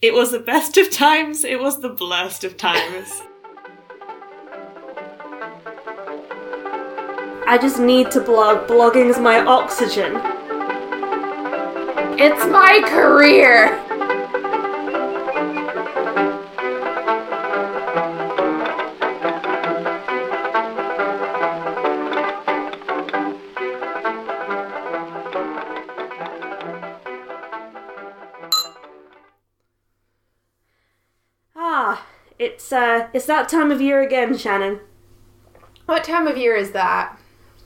It was the best of times, it was the blurst of times. I just need to blog. Blogging's my oxygen. It's my career! Uh, it's that time of year again, Shannon. What time of year is that?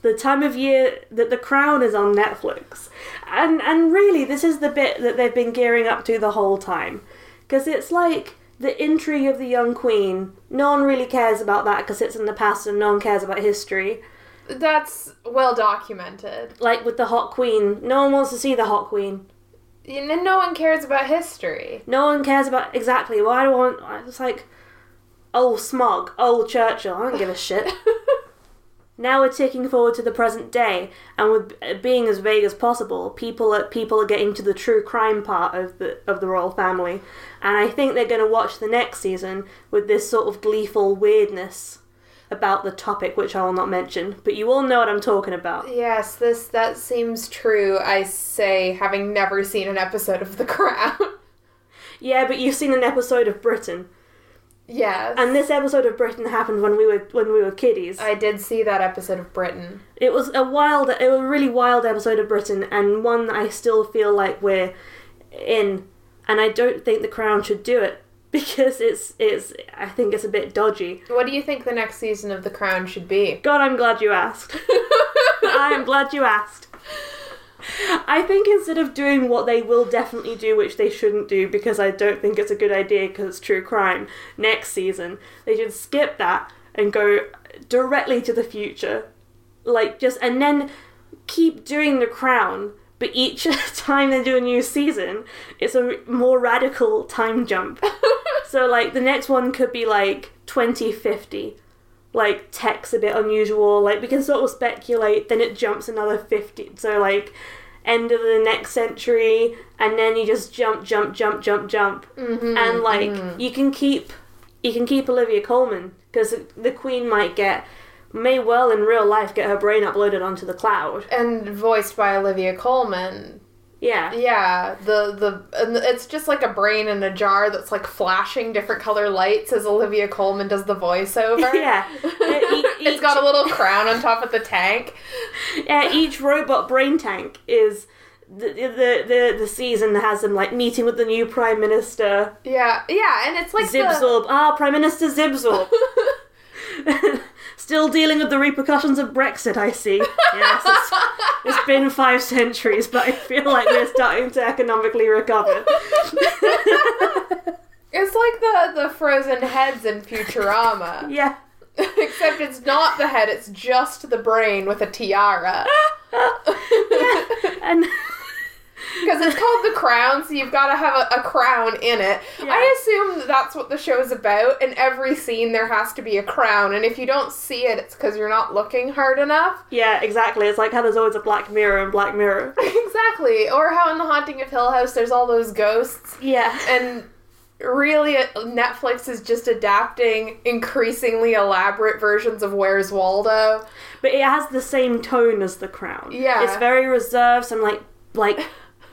the time of year that The Crown is on Netflix. And and really this is the bit that they've been gearing up to the whole time because it's like the intrigue of the young queen. No one really cares about that because it's in the past and no one cares about history. That's well documented. Like with the hot queen, no one wants to see the hot queen. You know, no one cares about history. No one cares about exactly why do I want it's like oh smog, oh Churchill, I don't give a shit. now we're ticking forward to the present day, and with uh, being as vague as possible, people are people are getting to the true crime part of the of the royal family, and I think they're going to watch the next season with this sort of gleeful weirdness about the topic, which I will not mention. But you all know what I'm talking about. Yes, this that seems true. I say, having never seen an episode of The Crown. Yeah, but you've seen an episode of Britain, yes, and this episode of Britain happened when we were when we were kiddies. I did see that episode of Britain. It was a wild, it was a really wild episode of Britain, and one that I still feel like we're in. And I don't think the Crown should do it because it's it's. I think it's a bit dodgy. What do you think the next season of The Crown should be? God, I'm glad you asked. I am glad you asked. I think instead of doing what they will definitely do, which they shouldn't do because I don't think it's a good idea because it's true crime, next season, they should skip that and go directly to the future. Like, just, and then keep doing The Crown, but each time they do a new season, it's a more radical time jump. so, like, the next one could be like 2050 like tech's a bit unusual like we can sort of speculate then it jumps another 50 so like end of the next century and then you just jump jump jump jump jump. Mm-hmm, and like you can keep you can keep olivia Colman because the queen might get may well in real life get her brain uploaded onto the cloud. And voiced by Olivia Colman. Yeah Yeah, the the and it's just like a brain in a jar that's like flashing different color lights as Olivia Colman does the voiceover. yeah E- it's got a little crown on top of the tank. yeah, each robot brain tank is the, the the the season has them like meeting with the new prime minister Yeah, yeah, and it's like the- Ah, Prime Minister Zibzorb. Still dealing with the repercussions of Brexit, I see. Yes, it's, it's been five centuries, but I feel like we're starting to economically recover. It's like the the frozen heads in Futurama. Yeah. Except it's not the head, it's just the brain with a tiara. And Because it's called the crown, so you've got to have a, a crown in it. I assume that that's what the show's about. In every scene, there has to be a crown, and if you don't see it, it's because you're not looking hard enough. yeah, exactly. It's like how there's always a Black Mirror in Black Mirror. exactly. Or how in The Haunting of Hill House, there's all those ghosts, Yeah. and really, Netflix is just adapting increasingly elaborate versions of Where's Waldo. But it has the same tone as The Crown. Yeah. It's very reserved, some like like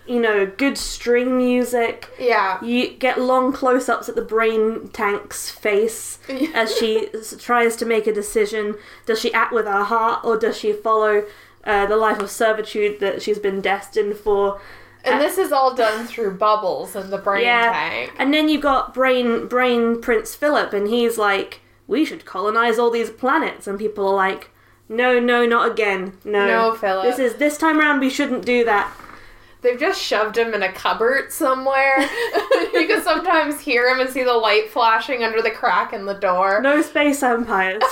you know, good string music. Yeah. You get long close ups at the brain tank's face as she tries to make a decision. Does she act with her heart or does she follow uh, the life of servitude that she's been destined for? And this is all done through bubbles in the brain Yeah. tank. And then you've got brain brain Prince Philip, and he's like, "We should colonize all these planets," and people are like, "No, no, not again. No, No, Philip. This is this time around. We shouldn't do that." They've just shoved him in a cupboard somewhere. you can sometimes hear him and see the light flashing under the crack in the door. No space empires.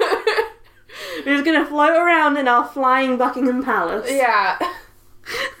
We're just gonna float around in our flying Buckingham Palace. yeah.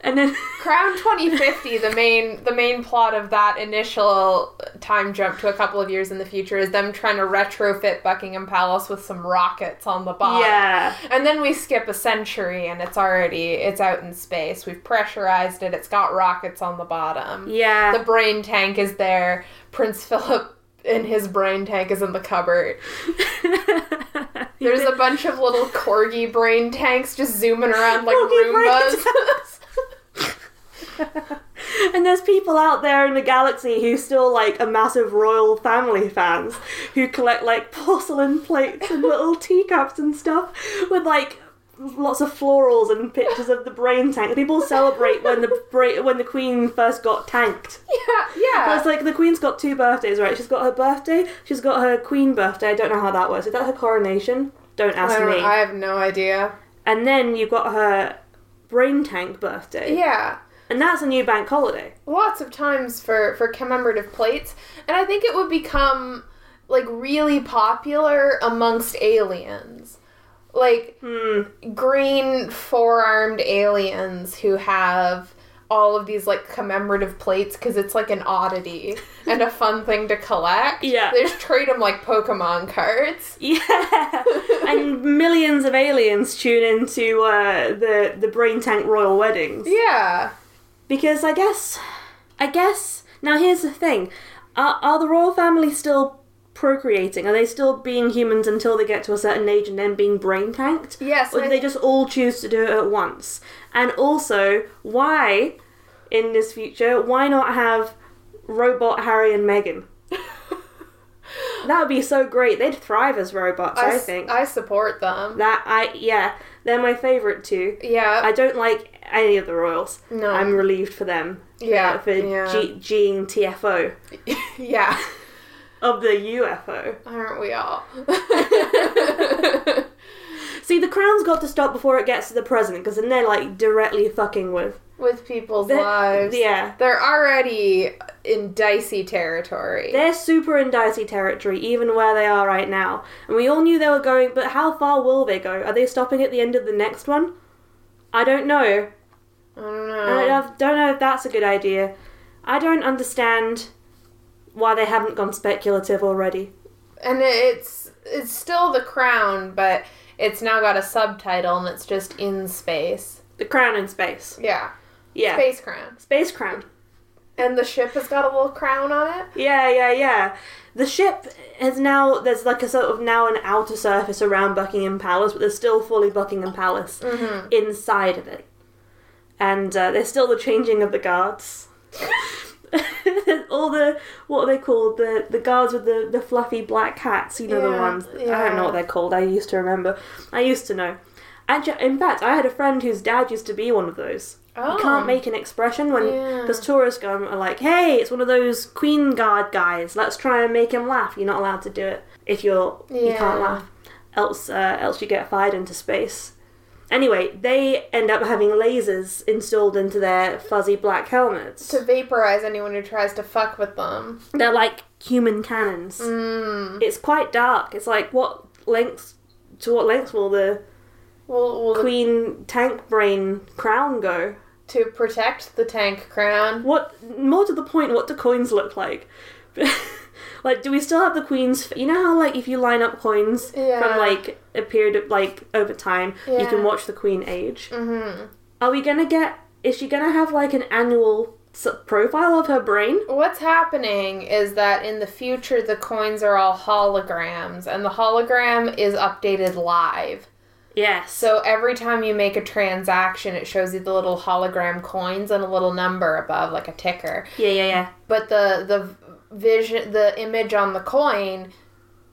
and then Crown 2050, the main the main plot of that initial time jump to a couple of years in the future is them trying to retrofit Buckingham Palace with some rockets on the bottom. yeah, And then we skip a century and it's already it's out in space. We've pressurized it. It's got rockets on the bottom. yeah. The brain tank is there. Prince Philip and his brain tank is in the cupboard. There's a bunch of little corgi brain tanks just zooming around like Corgi Roombas. and there's people out there in the galaxy who still like a massive royal family fans who collect like porcelain plates and little teacups and stuff with like lots of florals and pictures of the brain tank. People celebrate when the bra- when the queen first got tanked. yeah, yeah. It's like the queen's got two birthdays, right? She's got her birthday, she's got her queen birthday. I don't know how that works. Is that her coronation? Don't ask I, don't- me. I have no idea. And then you've got her brain tank birthday. Yeah. And that's a new bank holiday. lots of times for for commemorative plates. And i think it would become like really popular amongst aliens. Like Hmm. green four-armed aliens who have all of these like commemorative plates because it's like an oddity and a fun thing to collect. Yeah. they just trade them like pokemon cards. Yeah, and millions of aliens tune into uh, the the brain tank royal weddings. Yeah because I guess, I guess now here's the thing: are, are the royal family still procreating? Are they still being humans until they get to a certain age and then being brain tanked? yes Or do they just all choose to do it at once? And also, why in this future? Why not have robot Harry and Meghan? That would be so great. They'd thrive as robots, I think. I support them That I yeah, they're my favorite too. yeah I don't like any of the royals. no I'm relieved for them. Yeah, for yeah. G- Gene TFO yeah of the UFO. Aren't we all? See, the crown's got to stop before it gets to the president because then they're like directly fucking with. With people's They're- lives. Yeah, They're already in dicey territory. they're super in dicey territory, even where they are right now. And we all knew they were going, but how far will they go? Are they stopping at the end of the next one? I don't know. I don't know. I don't- don't know if that's a good idea. I don't understand why they haven't gone speculative already. and it's it's still the crown, but it's now got a subtitle and it's just in space. The crown in space. Yeah. Yeah. Space crown. Space crown. And the ship has got a little crown on it. Yeah, yeah, yeah. The ship has now, there's like a sort of now an outer surface around Buckingham Palace, but there's still fully Buckingham Palace Mm-hmm. inside of it. And uh, there's still the changing of the guards. All the, what are they called? The the guards with the, the fluffy black hats, you know, the Yeah, ones. I don't know what they're called. I used to remember. I used to know. In fact, I had a friend whose dad used to be one of those. Oh. You can't make an expression when Yeah. tourists go and are like, "Hey, it's one of those Queen Guard guys. Let's try and make him laugh." You're not allowed to do it if you're you can't laugh, else uh, else you get fired into space. Anyway, they end up having lasers installed into their fuzzy black helmets. to vaporize anyone who tries to fuck with them. They're like human cannons. Mm. It's quite dark. It's like what lengths to what lengths will the Well, well Queen Tank Brain crown go? to protect the tank crown. What more to the point? What do coins look like? like, do we still have the queen's? You know how like if you line up coins Yeah. from like a period of like over time, yeah. you can watch the queen age. Mm-hmm. Are we gonna get? Is she gonna have like an annual profile of her brain? What's happening is that in the future the coins are all holograms and the hologram is updated live. Yes. So every time you make a transaction it shows you the little hologram coins and a little number above like a ticker. yeah, yeah, yeah. But the the vision the image on the coin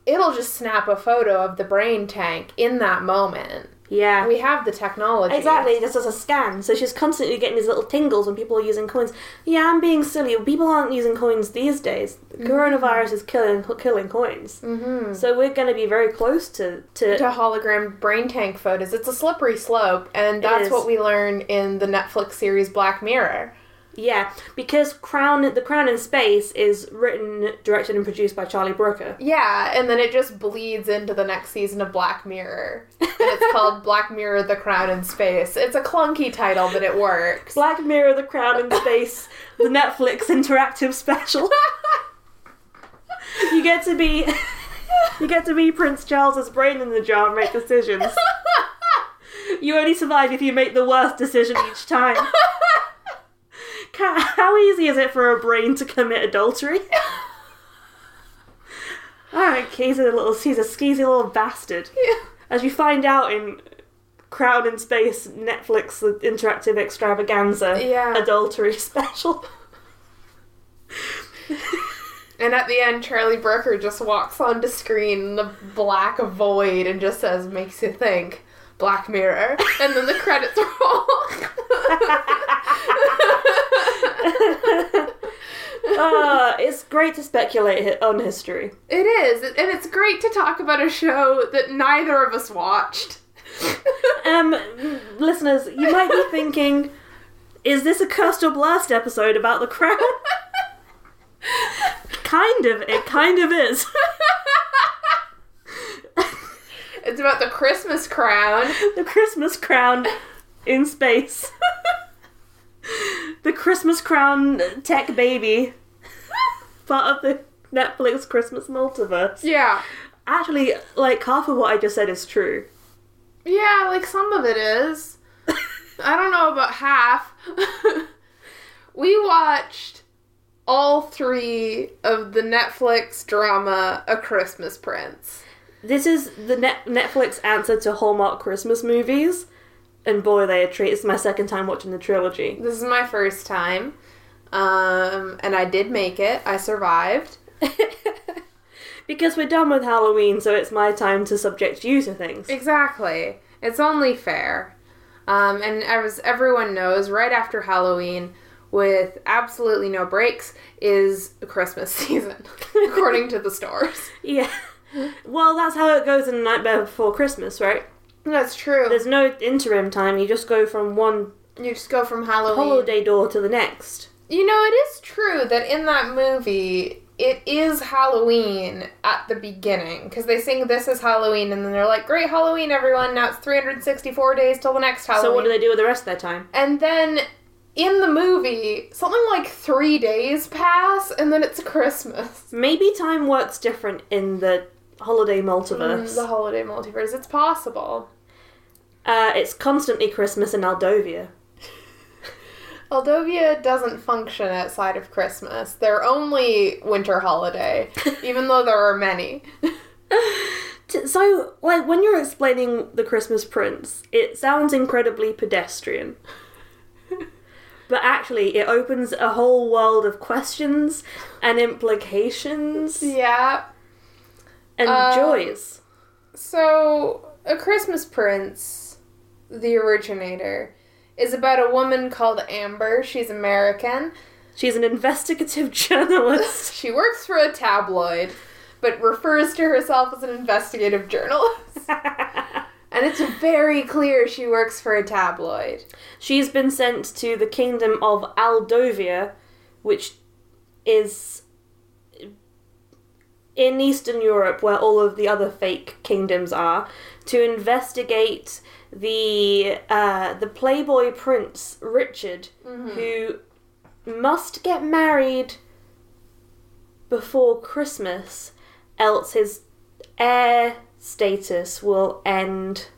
it'll just snap a photo of the brain tank in that moment. Yeah. We have the technology. Exactly, just as a scan. So she's constantly getting these little tingles when people are using coins. Yeah, I'm being silly. People aren't using coins these days. Coronavirus is killing killing coins. Mm-hmm. So we're going to be very close to to. to hologram brain tank photos. It's a slippery slope, and that's what we learn in the Netflix series Black Mirror. Yeah, because Crown, The Crown in Space is written, directed, and produced by Charlie Brooker. Yeah, and then it just bleeds into the next season of Black Mirror. And it's called Black Mirror The Crown in Space. It's a clunky title, but it works. Black Mirror, The Crown in Space, the Netflix interactive special. you get to be, you get to be Prince Charles's brain in the jar and make decisions. You only survive if you make the worst decision each time. How easy is it for a brain to commit adultery? Alright, he's a little he's a skeezy little bastard. As you find out in Crown in Space Netflix interactive extravaganza Yeah. adultery special. And at the end, Charlie Brooker just walks onto screen in the black void and just says, makes you think. Black Mirror. And then the credits roll. uh, it's great to speculate on history. it is. And it's great to talk about a show that neither of us watched. Um, listeners, you might be thinking, is this a Cursed or Blessed episode about the crown? kind of. It kind of is. it's about the Christmas crown. the Christmas crown in space. the Christmas crown tech baby. Part of the Netflix Christmas multiverse. Yeah. Actually, like half of what I just said is true. Yeah, like some of it is. I don't know about half. we watched all three of the Netflix drama A Christmas Prince. This is the net- Netflix answer to Hallmark Christmas movies. And boy, they a treat. It's my second time watching the trilogy. This is my first time. Um, and I did make it. I survived. because we're done with Halloween, so it's my time to subject you to things. Exactly. It's only fair. Um, and as everyone knows, right after Halloween, with absolutely no breaks, is Christmas season, according to the stores. Yeah. Well, that's how it goes in Nightmare Before Christmas, right? That's true. There's no interim time. You just go from one You just go from Halloween. holiday door to the next. You know, it is true that in that movie, it is Halloween at the beginning because they sing "This is Halloween" and then they're like, "Great Halloween, everyone!" Now it's 364 days till the next Halloween. So what do they do with the rest of their time? And then in the movie, something like three days pass, and then it's Christmas. Maybe time works different in the holiday multiverse. Mm, the holiday multiverse. It's possible. Uh, it's constantly Christmas in Aldovia. Aldovia doesn't function outside of Christmas. They're only winter holiday, even though there are many. So, like, when you're explaining the Christmas Prince, it sounds incredibly pedestrian. but actually, it opens a whole world of questions and implications Yeah. And Um, joys. So, A Christmas Prince, the originator, is about a woman called Amber. She's American. She's an investigative journalist. She works for a tabloid, but refers to herself as an investigative journalist. And it's very clear she works for a tabloid. She's been sent to the kingdom of Aldovia, which is in Eastern Europe, where all of the other fake kingdoms are, to investigate the uh, the Playboy prince Richard, who must get married before Christmas, else his heir status will end.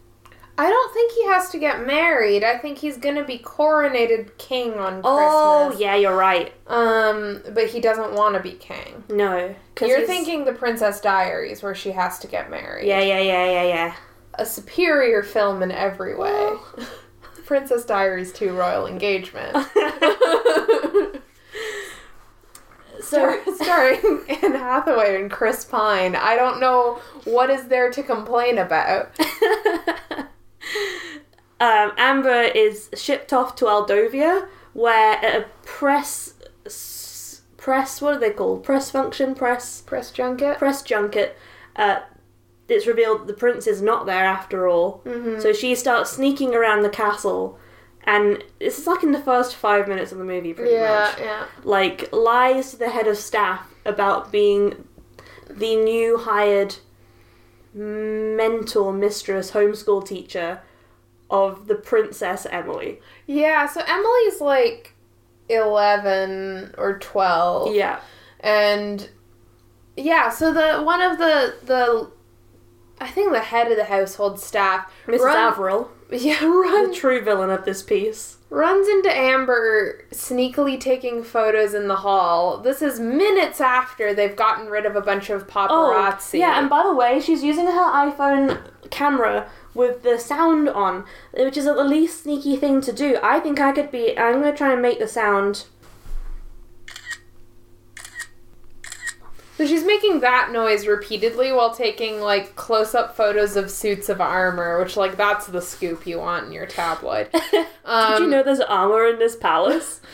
I don't think he has to get married. I think he's gonna be coronated king on Oh, Christmas. yeah, you're right. Um, but he doesn't want to be king. No, You're he's- thinking the Princess Diaries, where she has to get married. Yeah, yeah, yeah, yeah, yeah. a superior film in every way. Princess Diaries 2 Royal Engagement. So, starring Anne Hathaway and Chris Pine. I don't know what is there to complain about. Um, Amber is shipped off to Aldovia, where at a press press what are they called? Press function, press Press junket. press junket. Uh, it's revealed the prince is not there after all. Mm-hmm. So she starts sneaking around the castle and this is like in the first five minutes of the movie, pretty Yeah, much. yeah. Like lies to the head of staff about being the new hired mentor, mistress, homeschool teacher of the princess Emily. Yeah, so Emily's like 11 or 12. Yeah, And yeah, so the one of the the I think the head of the household staff Mrs. run- Averill, yeah, the true villain of this piece. runs into Amber sneakily taking photos in the hall. This is minutes after they've gotten rid of a bunch of oh, paparazzi. Oh, yeah, and by the way, she's using her iPhone camera with the sound on, which is the least sneaky thing to do. I think I could be. I'm gonna try and make the sound. So she's making that noise repeatedly while taking like close up photos of suits of armor, which like that's the scoop you want in your tabloid. Did you Um, know there's armor in this palace?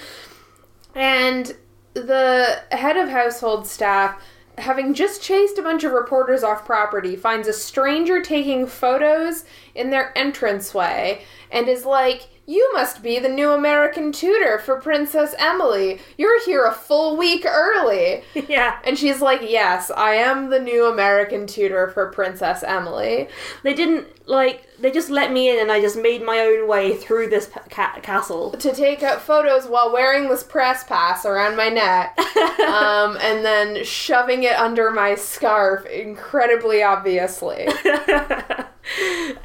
And the head of household staff, having just chased a bunch of reporters off property, finds a stranger taking photos in their entranceway and is like, You must be the new American tutor for Princess Emily. You're here a full week early. yeah, And she's like, Yes, I am the new American tutor for Princess Emily. they didn't like. They just let me in, and I just made my own way through this ca- castle. To take out photos while wearing this press pass around my neck. um, and then shoving it under my scarf incredibly obviously.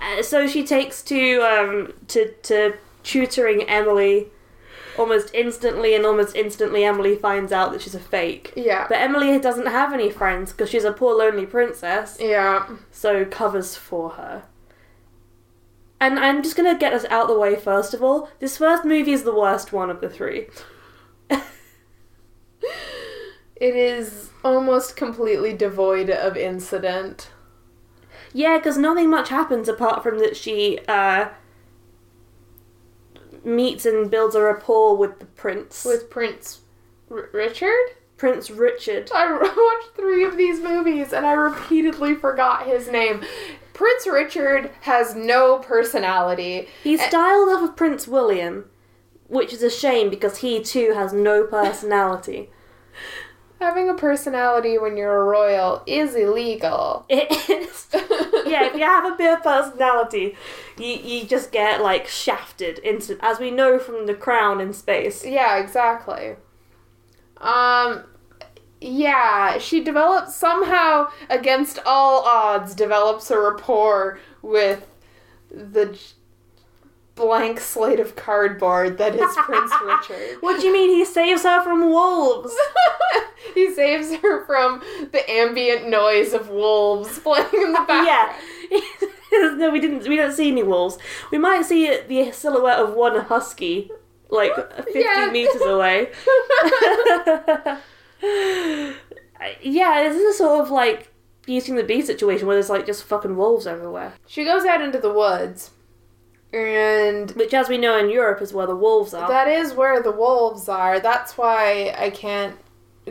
Uh, so she takes to um to to tutoring Emily almost instantly, and almost instantly Emily finds out that she's a fake. Yeah. But Emily doesn't have any friends because she's a poor lonely princess, Yeah. so covers for her. And I'm just gonna get us out of the way first of all. This first movie is the worst one of the three. It is almost completely devoid of incident. Yeah, because nothing much happens apart from that she uh, meets and builds a rapport with the prince. With Prince R- Richard? Prince Richard. I watched three of these movies and I repeatedly forgot his name. Prince Richard has no personality. He's styled off of Prince William, which is a shame because he too has no personality. Having a personality when you're a royal is illegal. It is. yeah, if you have a bit of personality, you, you just get like shafted instant, as we know from The Crown in space. Yeah, exactly. Um yeah, she develops somehow against all odds develops a rapport with the blank slate of cardboard that is Prince Richard. What do you mean he saves her from wolves? he saves her from the ambient noise of wolves playing in the background. Yeah. no, we didn't. We don't see any wolves. We might see the silhouette of one husky, like fifty Yeah. meters away. yeah, this is a sort of like Beauty and the Beast situation where there's like just fucking wolves everywhere. She goes out into the woods, and Which, as we know in Europe, is where the wolves are. that is where the wolves are. That's why I can't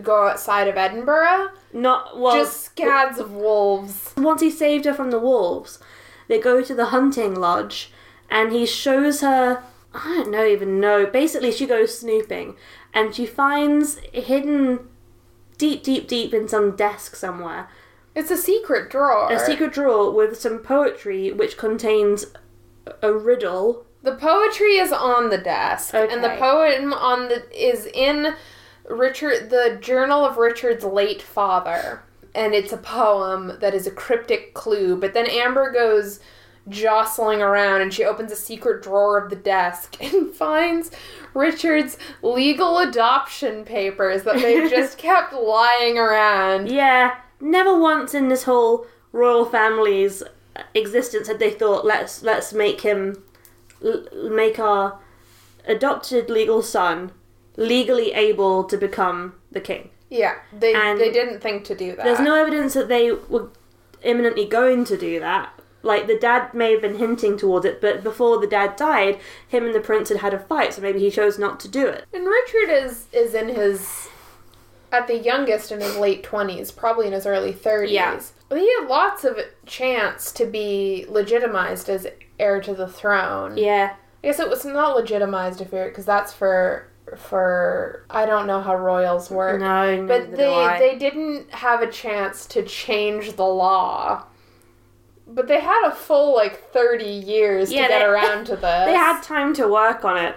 go outside of Edinburgh. Not well. Just scads of wolves. once he saved her from the wolves, they go to the hunting lodge, and he shows her. I don't know, even know. Basically, she goes snooping, and she finds hidden deep, deep, deep in some desk somewhere It's a secret drawer. a secret drawer with some poetry which contains a riddle. The poetry is on the desk, and the poem on the is in Richard, the journal of Richard's late father, and it's a poem that is a cryptic clue. But then Amber goes jostling around, and she opens a secret drawer of the desk and finds Richard's legal adoption papers that they've just kept lying around. Yeah, never once in this whole royal family's existence had they thought let's let's make him l- make our adopted legal son legally able to become the king. Yeah, they And they didn't think to do that. There's no evidence that they were imminently going to do that. Like the dad may have been hinting towards it, but before the dad died, him and the prince had had a fight, so maybe he chose not to do it. And Richard is is in his at the youngest in his late twenties, probably in his early thirties. Yeah. He had lots of chance to be legitimized as heir to the throne. Yeah. I guess it was not legitimized affair because that's for for I don't know how royals work. No, But they they didn't have a chance to change the law. But they had a full like thirty years Yeah, to get they- around to this. They had time to work on it.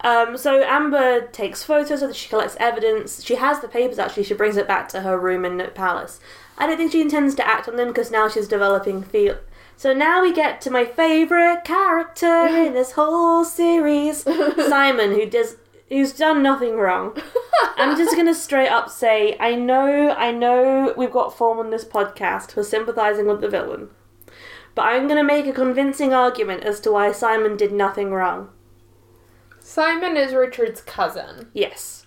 Um, so Amber takes photos so that she collects evidence. She has the papers actually. She brings it back to her room in the palace. I don't think she intends to act on them because now she's developing feel. So now we get to my favorite character in this whole series, Simon, who does who's done nothing wrong. I'm just gonna straight up say I know I know we've got form on this podcast for sympathizing with the villain, but I'm gonna make a convincing argument as to why Simon did nothing wrong. Simon is Richard's cousin. Yes.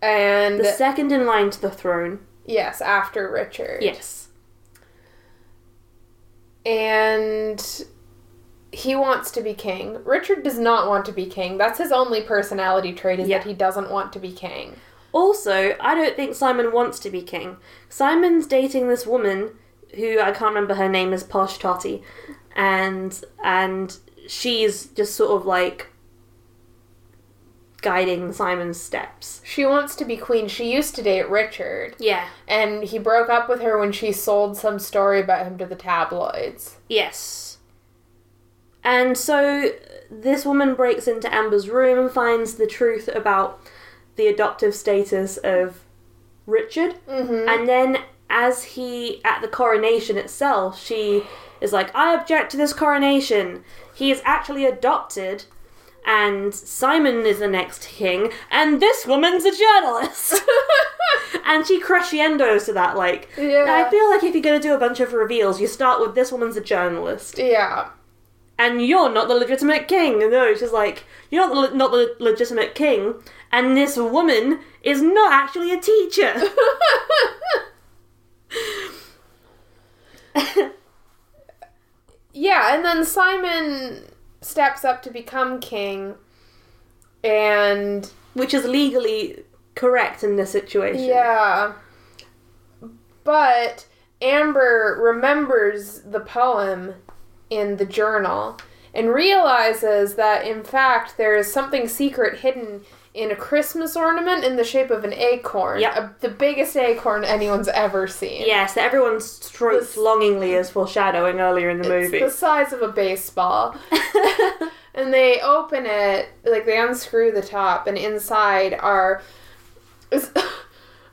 And The second in line to the throne. Yes, after Richard. Yes. and he wants to be king. Richard does not want to be king. That's his only personality trait is Yeah. that he doesn't want to be king. Also, I don't think Simon wants to be king. Simon's dating this woman who I can't remember her name is Posh Totty, and and she's just sort of like guiding Simon's steps. She wants to be queen. She used to date Richard, Yeah. and he broke up with her when she sold some story about him to the tabloids. Yes. And so this woman breaks into Amber's room and finds the truth about the adoptive status of Richard. Mm-hmm. And then, as he, at the coronation itself, she is like, I object to this coronation. He is actually adopted, and Simon is the next king, and this woman's a journalist. and she crescendos to that, like, Yeah. I feel like if you're going to do a bunch of reveals, you start with this woman's a journalist, Yeah. and you're not the legitimate king. No, she's like, you're not the, not the legitimate king, and this woman is not actually a teacher. Yeah, and then Simon steps up to become king, and which is legally correct in this situation. yeah. But Amber remembers the poem in the journal and realizes that, in fact, there is something secret hidden in a Christmas ornament in the shape of an acorn. Yep. A- the biggest acorn anyone's ever seen. Yes, that everyone stroked This- longingly as foreshadowing earlier in the It's movie. the size of a baseball. and they open it, like they unscrew the top, and inside are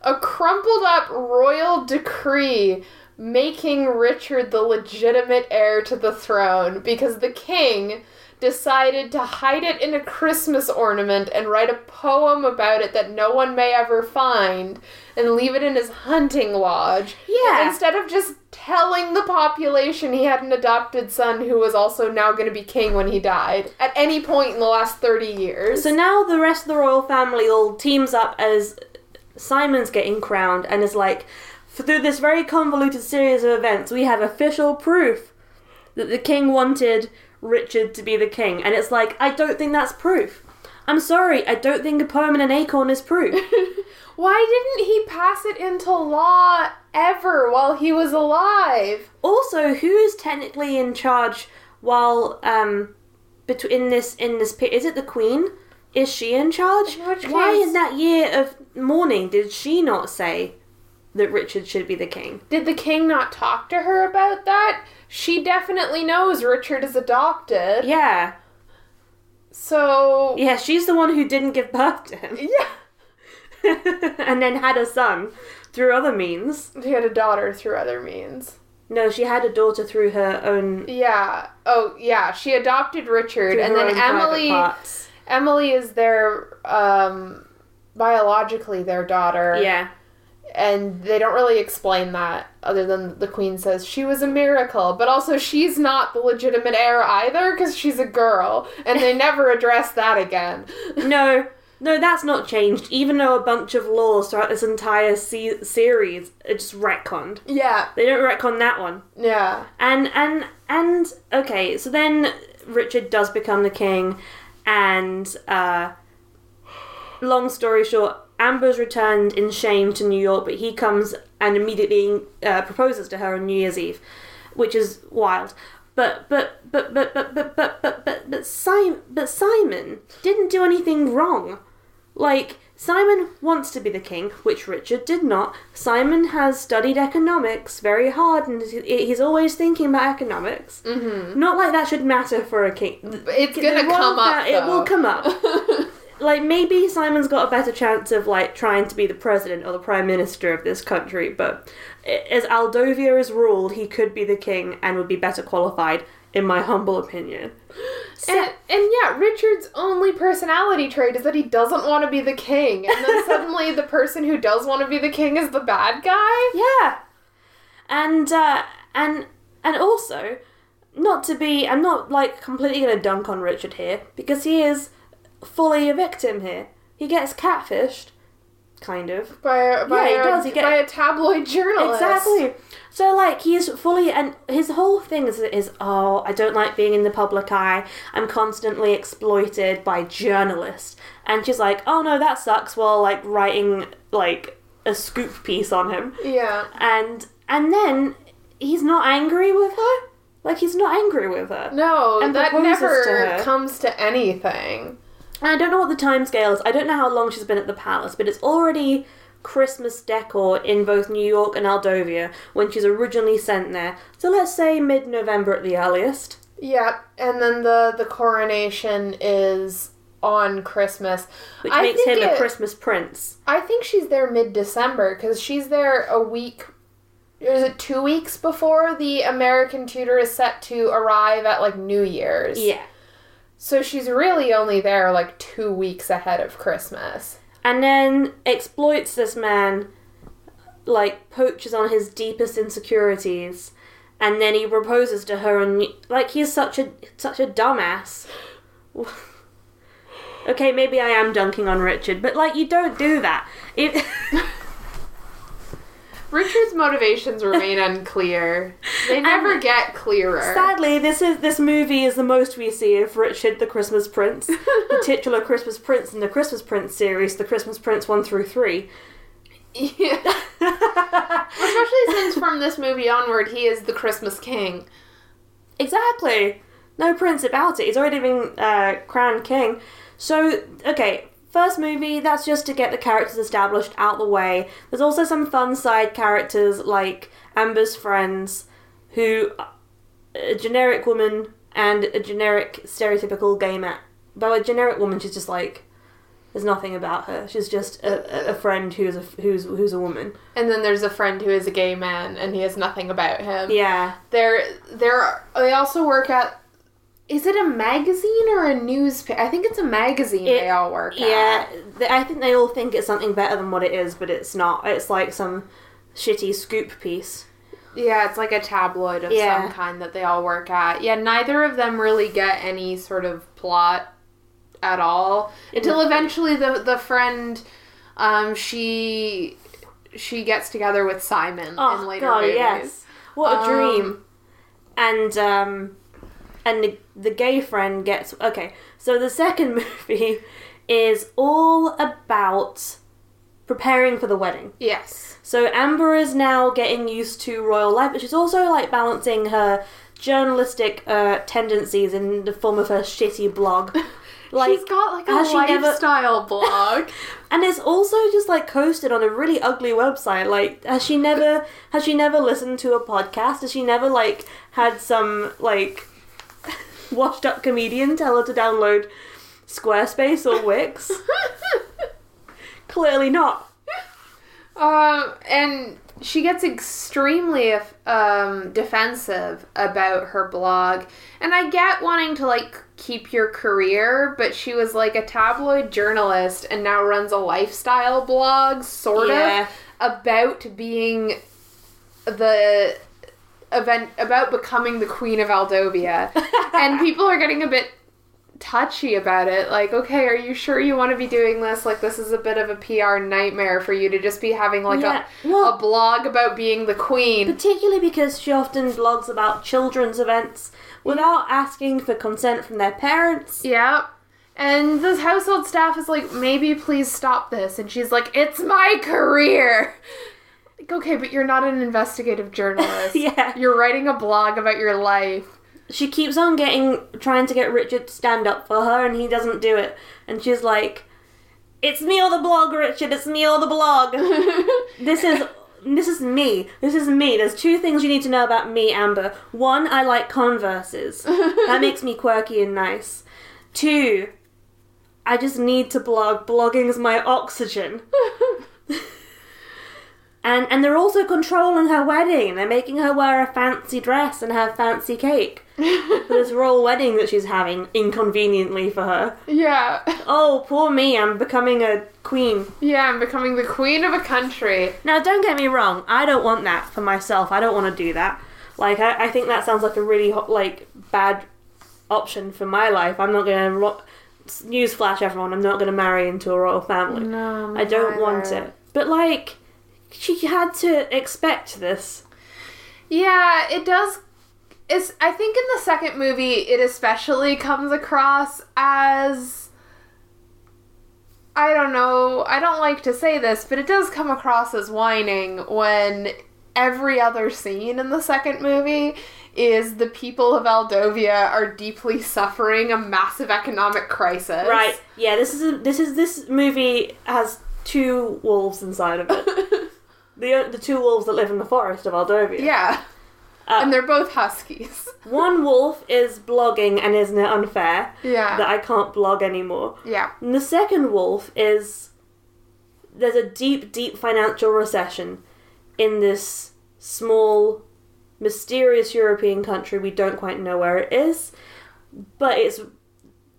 a crumpled up royal decree making Richard the legitimate heir to the throne because the king decided to hide it in a Christmas ornament and write a poem about it that no one may ever find and leave it in his hunting lodge. Yeah. Instead of just telling the population he had an adopted son who was also now going to be king when he died at any point in the last 30 years. So now the rest of the royal family all teams up as Simon's getting crowned and is like, through this very convoluted series of events, we have official proof that the king wanted Richard to be the king. And it's like, I don't think that's proof. I'm sorry, I don't think a poem and an acorn is proof. Why didn't he pass it into law ever while he was alive? also, who is technically in charge while um between this in this pit? Is it the queen? Is she in charge? In which Why in that year of mourning did she not say that Richard should be the king? Did the king not talk to her about that? She definitely knows Richard is adopted. Yeah, So. yeah, she's the one who didn't give birth to him, Yeah. and then had a son through other means. She had a daughter through other means. No, she had a daughter through her own. Yeah. Oh, yeah. She adopted Richard, and then Emily. Emily is their um, biologically their daughter. Yeah, and they don't really explain that other than the queen says she was a miracle but also she's not the legitimate heir either because she's a girl and they never address that again no, no, that's not changed. Even though a bunch of laws throughout this entire se- series are just retconned. yeah They don't retcon that one. yeah And and and okay, so then Richard does become the king, and uh, long story short, Amber's returned in shame to New York, but he comes and immediately uh, proposes to her on New Year's Eve, which is wild. But but but but but but but but but but Simon but Simon didn't do anything wrong. Like Simon wants to be the king, which Richard did not. Simon has studied economics very hard, and he's always thinking about economics. Mm-hmm. Not like that should matter for a king. It's gonna come up. that- It will come up. like maybe Simon's got a better chance of like trying to be the president or the prime minister of this country, but as Aldovia is ruled, he could be the king and would be better qualified, in my humble opinion. So, And, and yeah, Richard's only personality trait is that he doesn't want to be the king. And then suddenly the person who does want to be the king is the bad guy? yeah, and uh, and and also, not to be, I'm not like completely gonna dunk on Richard here because he is fully a victim here. He gets catfished, kind of. By, by, Yeah, he a, does, he get- by a tabloid journalist. Exactly. So like he's fully and his whole thing is is oh I don't like being in the public eye. I'm constantly exploited by journalists. And she's like, "Oh no, that sucks." While like writing like a scoop piece on him. Yeah. And and then he's not angry with her. Like he's not angry with her. No, And that never comes to anything. And I don't know what the time scale is. I don't know how long she's been at the palace, but it's already Christmas decor in both New York and Aldovia when she's originally sent there. So let's say mid November at the earliest. Yeah, and then the the coronation is on Christmas, Which I makes think him a Christmas prince. I think she's there mid December because she's there a week. Or is it two weeks before the American tutor is set to arrive at like New Year's? Yeah. So she's really only there like two weeks ahead of Christmas. And then exploits this man, like poaches on his deepest insecurities, and then he proposes to her and like he's such a such a dumbass. okay, maybe I am dunking on Richard, but like you don't do that. It Richard's motivations remain unclear. They never get clearer. Sadly, this is this movie is the most we see of Richard the Christmas Prince, the titular Christmas Prince in the Christmas Prince series, the Christmas Prince one through three. Yeah. Especially since from this movie onward, he is the Christmas king. exactly, no prince about it. He's already been uh, crowned king. So okay, first movie that's just to get the characters established out the way. There's also some fun side characters like Amber's friends, who a generic woman and a generic stereotypical gay man. By a generic woman, she's just like there's nothing about her. She's just a, a- a friend who's a who's who's a woman. And then there's a friend who is a gay man, and he has nothing about him. Yeah, They're they're they also work at. Is it a magazine or a newspaper? I think it's a magazine It- they all work yeah. at. th- I think they all think it's something better than what it is, but it's not. It's like some shitty scoop piece. Yeah, it's like a tabloid of Yeah. some kind that they all work at. Yeah, neither of them really get any sort of plot at all until eventually the the friend, um, she she gets together with Simon Oh in later god, movies. yes. What a Um, dream. And um and the, gay friend gets okay. So the second movie is all about preparing for the wedding. Yes. So Amber is now getting used to royal life, but she's also like balancing her journalistic uh, tendencies in the form of her shitty blog. Like, She's got like a she never- lifestyle blog. and it's also just like posted on a really ugly website. Like, has she never has she never listened to a podcast? Has she never like had some like washed up comedian tell her to download Squarespace or Wix? Clearly not. Um, and she gets extremely um, defensive about her blog. And I get wanting to like keep your career, but she was like a tabloid journalist and now runs a lifestyle blog, sort Yeah. of, about being the event about becoming the queen of Aldovia. and people are getting a bit touchy about it. Like, okay, are you sure you want to be doing this? Like, this is a bit of a PR nightmare for you to just be having like Yeah, a, well- a blog about being the queen. Particularly because she often blogs about children's events without asking for consent from their parents. Yeah. And the household staff is like, maybe please stop this. And she's like, it's my career. Okay, but you're not an investigative journalist. Yeah. You're writing a blog about your life. she keeps on getting trying to get Richard to stand up for her, and he doesn't do it. And she's like, "It's me or the blog, Richard. It's me or the blog. this is." This is me. This is me. There's two things you need to know about me, Amber. One, I like Converses. that makes me quirky and nice. Two, I just need to blog. Blogging is my oxygen. And and they're also controlling her wedding. They're making her wear a fancy dress and have fancy cake for this royal wedding that she's having inconveniently for her. Yeah. Oh, poor me! I'm becoming a queen. Yeah, I'm becoming the queen of a country. Now, don't get me wrong. I don't want that for myself. I don't want to do that. Like, I, I think that sounds like a really ho- like bad option for my life. I'm not gonna. Ro- Newsflash, everyone! I'm not gonna marry into a royal family. No, I don't want it. But like, she had to expect this. Yeah, it does. It's. I think in the second movie, it especially comes across as. I don't know. I don't like to say this, but it does come across as whining when every other scene in the second movie is the people of Aldovia are deeply suffering a massive economic crisis. Right? Yeah. This is a, this is this movie has two wolves inside of it. the the two wolves that live in the forest of Aldovia. Yeah. Uh, and they're both huskies. One wolf is blogging and isn't it unfair Yeah. that I can't blog anymore. yeah. And the second wolf is there's a deep, deep financial recession in this small, mysterious European country. We don't quite know where it is, but it's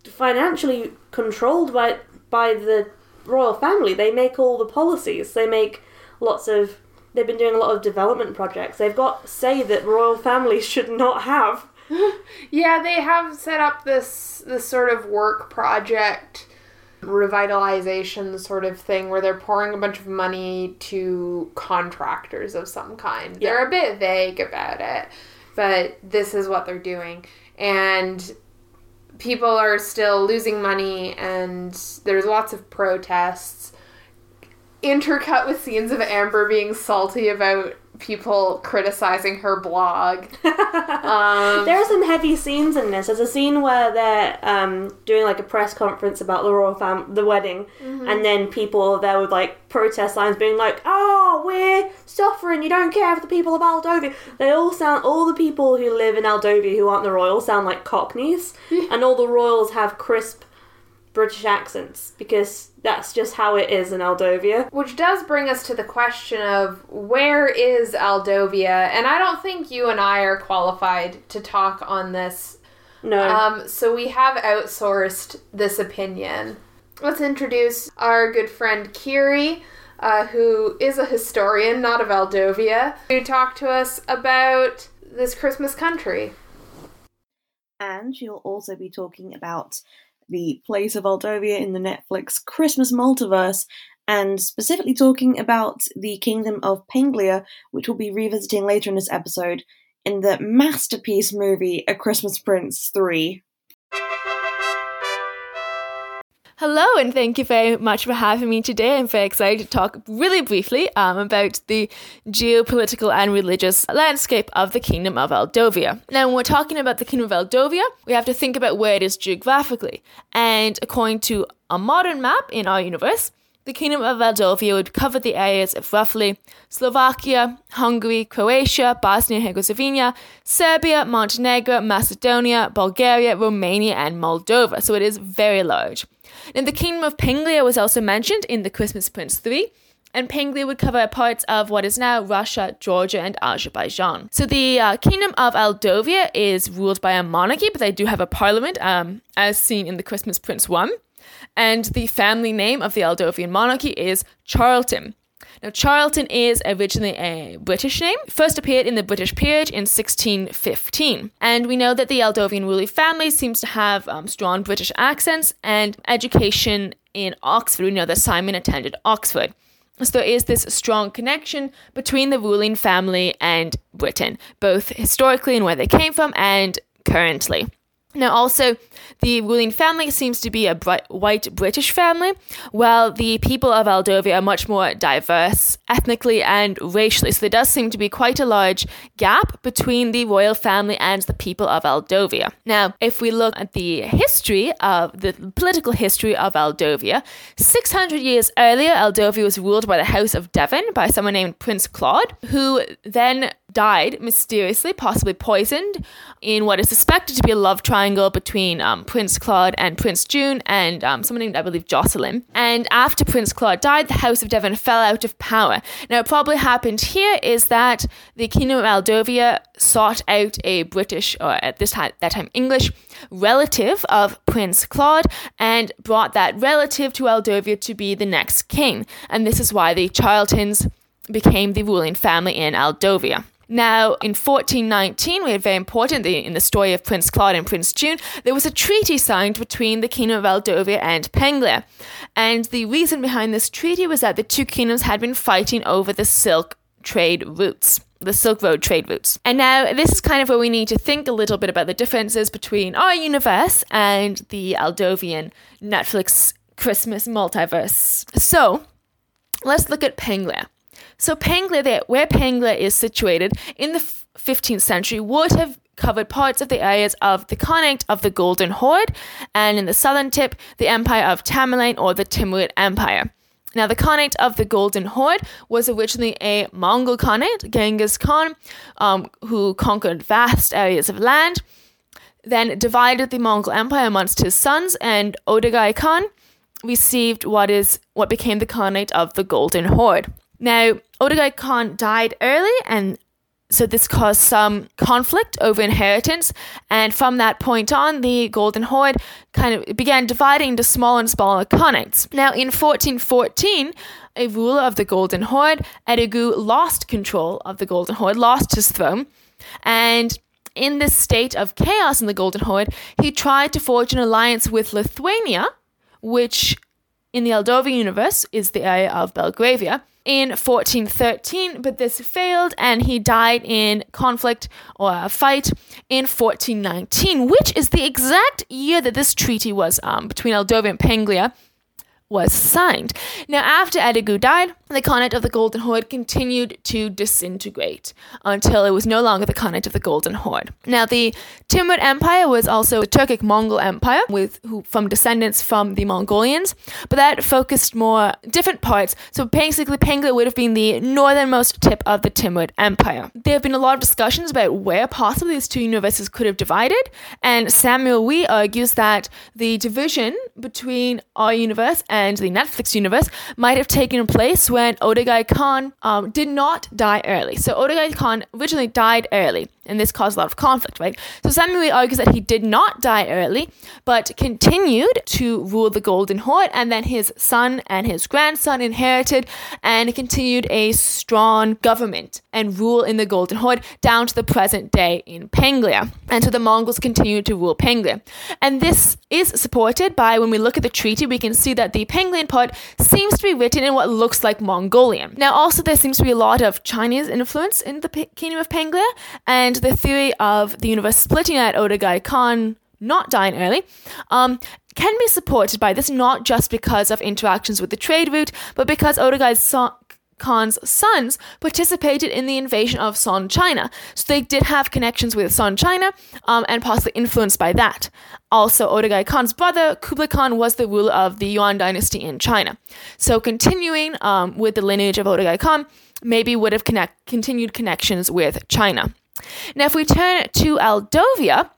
financially controlled by by the royal family. They make all the policies. They make lots of. They've been doing a lot of development projects. They've got say that royal families should not have. Yeah, they have set up this this sort of work project revitalization sort of thing where they're pouring a bunch of money to contractors of some kind. They're a bit vague about it, but this is what they're doing. And people are still losing money and there's lots of protests intercut with scenes of Amber being salty about people criticizing her blog. Um, There are some heavy scenes in this. There's a scene where they're um, doing like a press conference about the royal fam, the wedding, and then people there with like protest signs being like, "Oh, we're suffering. You don't care for the people of Aldovia." They all sound. All the people who live in Aldovia who aren't the royals sound like Cockneys, and all the royals have crisp British accents because that's just how it is in Aldovia. Which does bring us to the question of where is Aldovia? And I don't think you and I are qualified to talk on this. No, Um, so we have outsourced this opinion. Let's introduce our good friend Kiri, uh, who is a historian, not of Aldovia, to talk to us about this Christmas country. and she'll also be talking about the place of Aldovia in the Netflix Christmas multiverse, and specifically talking about the kingdom of Penglia, which we'll be revisiting later in this episode in the masterpiece movie A Christmas Prince 3. Hello, and thank you very much for having me today. I'm very excited to talk really briefly um, about the geopolitical and religious landscape of the Kingdom of Aldovia. Now, when we're talking about the Kingdom of Aldovia, we have to think about where it is geographically. And according to a modern map in our universe, the Kingdom of Moldavia would cover the areas of roughly Slovakia, Hungary, Croatia, Bosnia and Herzegovina, Serbia, Montenegro, Macedonia, Bulgaria, Romania, and Moldova. So it is very large. Now, the Kingdom of Penglia was also mentioned in The Christmas Prince 3, and Penglia would cover parts of what is now Russia, Georgia, and Azerbaijan. So the uh, Kingdom of Aldovia is ruled by a monarchy, but they do have a parliament, um, as seen in The Christmas Prince 1. And the family name of the Aldovian monarchy is Charlton. Now, Charlton is originally a British name, first appeared in the British peerage in 1615. And we know that the Aldovian ruling family seems to have um, strong British accents and education in Oxford. We know that Simon attended Oxford. So there is this strong connection between the ruling family and Britain, both historically and where they came from and currently. Now, also, the ruling family seems to be a bright, white British family, while the people of Aldovia are much more diverse ethnically and racially. So, there does seem to be quite a large gap between the royal family and the people of Aldovia. Now, if we look at the history of the political history of Aldovia, 600 years earlier, Aldovia was ruled by the House of Devon by someone named Prince Claude, who then died mysteriously, possibly poisoned, in what is suspected to be a love triangle between um, Prince Claude and Prince Jun and um, someone named, I believe, Jocelyn. And after Prince Claude died, the House of Devon fell out of power. Now, what probably happened here is that the Kingdom of Aldovia sought out a British, or at this time, that time English, relative of Prince Claude and brought that relative to Aldovia to be the next king. And this is why the Charltons became the ruling family in Aldovia. Now, in 1419, we had very important in the story of Prince Claude and Prince Jun, there was a treaty signed between the Kingdom of Aldovia and Penglia. And the reason behind this treaty was that the two kingdoms had been fighting over the silk trade routes the Silk Road trade routes. And now this is kind of where we need to think a little bit about the differences between our universe and the Aldovian Netflix Christmas multiverse. So let's look at Penglia. So Penglia, where Penglia is situated in the 15th century, would have covered parts of the areas of the Khanate of the Golden Horde, and in the southern tip, the Empire of Tamerlane or the Timurid Empire. Now, the Khanate of the Golden Horde was originally a Mongol Khanate, Genghis Khan, um, who conquered vast areas of land, then divided the Mongol Empire amongst his sons, and Odogai Khan received what is what became the Khanate of the Golden Horde. Now, Odogai Khan died early, and so this caused some conflict over inheritance. And from that point on, the Golden Horde kind of began dividing into smaller and smaller khanates. Now, in 1414, a ruler of the Golden Horde, Edigu, lost control of the Golden Horde, lost his throne, and in this state of chaos in the Golden Horde, he tried to forge an alliance with Lithuania, which in the Aldovian universe is the area of Belgravia, in 1413, but this failed and he died in conflict or a fight in 1419, which is the exact year that this treaty was um, between Aldovia and Penglia was signed. Now, after Edigu died, the Khanate of the Golden Horde continued to disintegrate until it was no longer the Khanate of the Golden Horde. Now, the Timurid Empire was also a Turkic Mongol Empire with who, from descendants from the Mongolians, but that focused more different parts. So basically, Penglia would have been the northernmost tip of the Timurid Empire. There have been a lot of discussions about where possibly these two universes could have divided, and Samuel Wee argues that the division between our universe and and the Netflix universe might have taken place when Odogai Khan um, did not die early. So Odogai Khan originally died early and this caused a lot of conflict, right? So Samuel argues that he did not die early, but continued to rule the Golden Horde, and then his son and his grandson inherited and continued a strong government and rule in the Golden Horde down to the present day in Penglia. And so the Mongols continued to rule Penglia. And this is supported by when we look at the treaty, we can see that the Penglian part seems to be written in what looks like Mongolian. Now, also, there seems to be a lot of Chinese influence in the P- Kingdom of Penglia, and and the theory of the universe splitting at Odogai Khan not dying early um, can be supported by this not just because of interactions with the trade route, but because Odogai so- Khan's sons participated in the invasion of Song China. So they did have connections with Song China um, and possibly influenced by that. Also, Odogai Khan's brother, Kublai Khan, was the ruler of the Yuan dynasty in China. So continuing um, with the lineage of Odogai Khan, maybe would have connect- continued connections with China. Now, if we turn to Aldovia,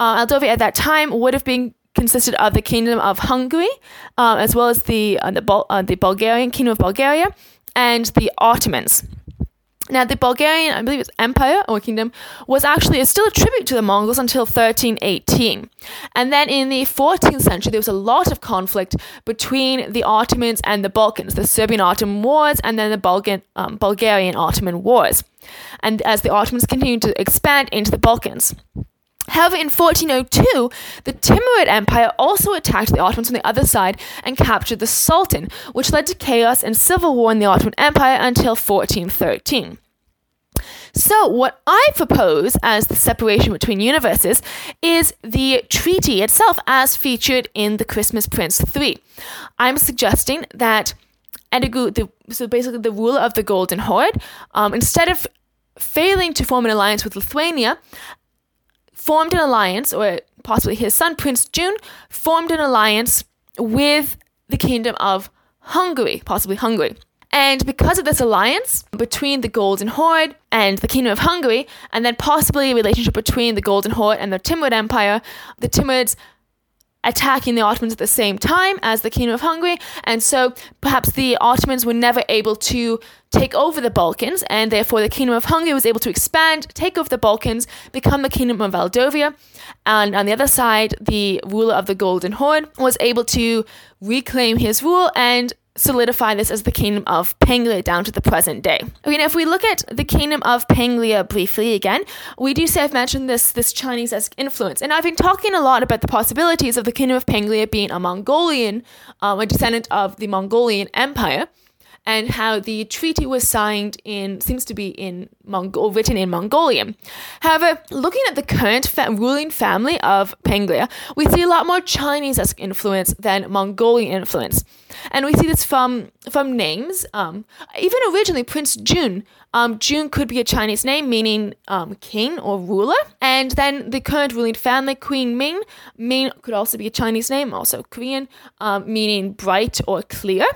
uh, Aldovia at that time would have been consisted of the Kingdom of Hungary, uh, as well as the uh, the, Bul- uh, the Bulgarian Kingdom of Bulgaria and the Ottomans. Now, the Bulgarian, I believe it's empire or kingdom, was actually still a tribute to the Mongols until 1318. And then in the 14th century, there was a lot of conflict between the Ottomans and the Balkans, the Serbian Ottoman Wars and then the Bulgan, um, Bulgarian Ottoman Wars. And as the Ottomans continued to expand into the Balkans. However, in 1402, the Timurid Empire also attacked the Ottomans on the other side and captured the Sultan, which led to chaos and civil war in the Ottoman Empire until 1413. So, what I propose as the separation between universes is the treaty itself as featured in The Christmas Prince 3. I'm suggesting that Edigu, the, so basically the ruler of the Golden Horde, um, instead of failing to form an alliance with Lithuania, formed an alliance, or possibly his son, Prince Jun, formed an alliance with the kingdom of Hungary, possibly Hungary. And because of this alliance between the Golden Horde and the Kingdom of Hungary, and then possibly a relationship between the Golden Horde and the Timur Empire, the Timurids attacking the Ottomans at the same time as the Kingdom of Hungary, and so perhaps the Ottomans were never able to take over the Balkans, and therefore the Kingdom of Hungary was able to expand, take over the Balkans, become the Kingdom of Moldavia, and on the other side, the ruler of the Golden Horde was able to reclaim his rule and solidify this as the kingdom of Penglia down to the present day. Okay, now if we look at the kingdom of Penglia briefly again, we do say I've mentioned this this Chinese-esque influence, and I've been talking a lot about the possibilities of the kingdom of Penglia being a Mongolian, um, a descendant of the Mongolian Empire and how the treaty was signed in seems to be in Mongol written in Mongolian. However, looking at the current fa- ruling family of Penglia, we see a lot more Chinese influence than Mongolian influence, and we see this from from names. Um, even originally, Prince Jun. Um, Jun could be a Chinese name meaning um, king or ruler, and then the current ruling family, Queen Ming. Ming could also be a Chinese name, also Korean, um, meaning bright or clear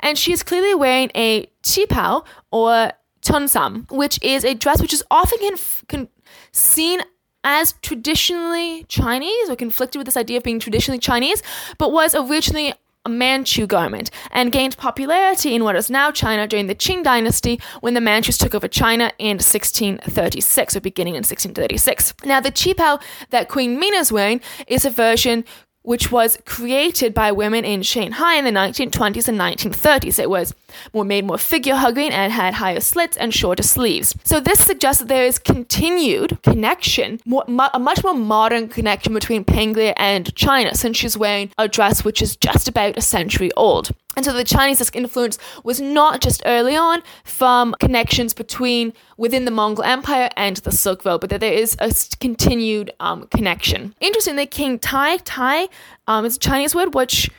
and she is clearly wearing a qipao or cheongsam, which is a dress which is often conf- con- seen as traditionally Chinese or conflicted with this idea of being traditionally Chinese, but was originally a Manchu garment and gained popularity in what is now China during the Qing dynasty when the Manchus took over China in 1636 or beginning in 1636. Now, the qipao that Queen Ming is wearing is a version which was created by women in Shanghai in the 1920s and 1930s. It was more made more figure hugging and had higher slits and shorter sleeves. So this suggests that there is continued connection, more, a much more modern connection between Penglia and China, since she's wearing a dress which is just about a century old. And so the Chinese influence was not just early on from connections between within the Mongol Empire and the Silk Road, but that there is a continued um, connection. Interestingly, King Tai, Tai um, is a Chinese word which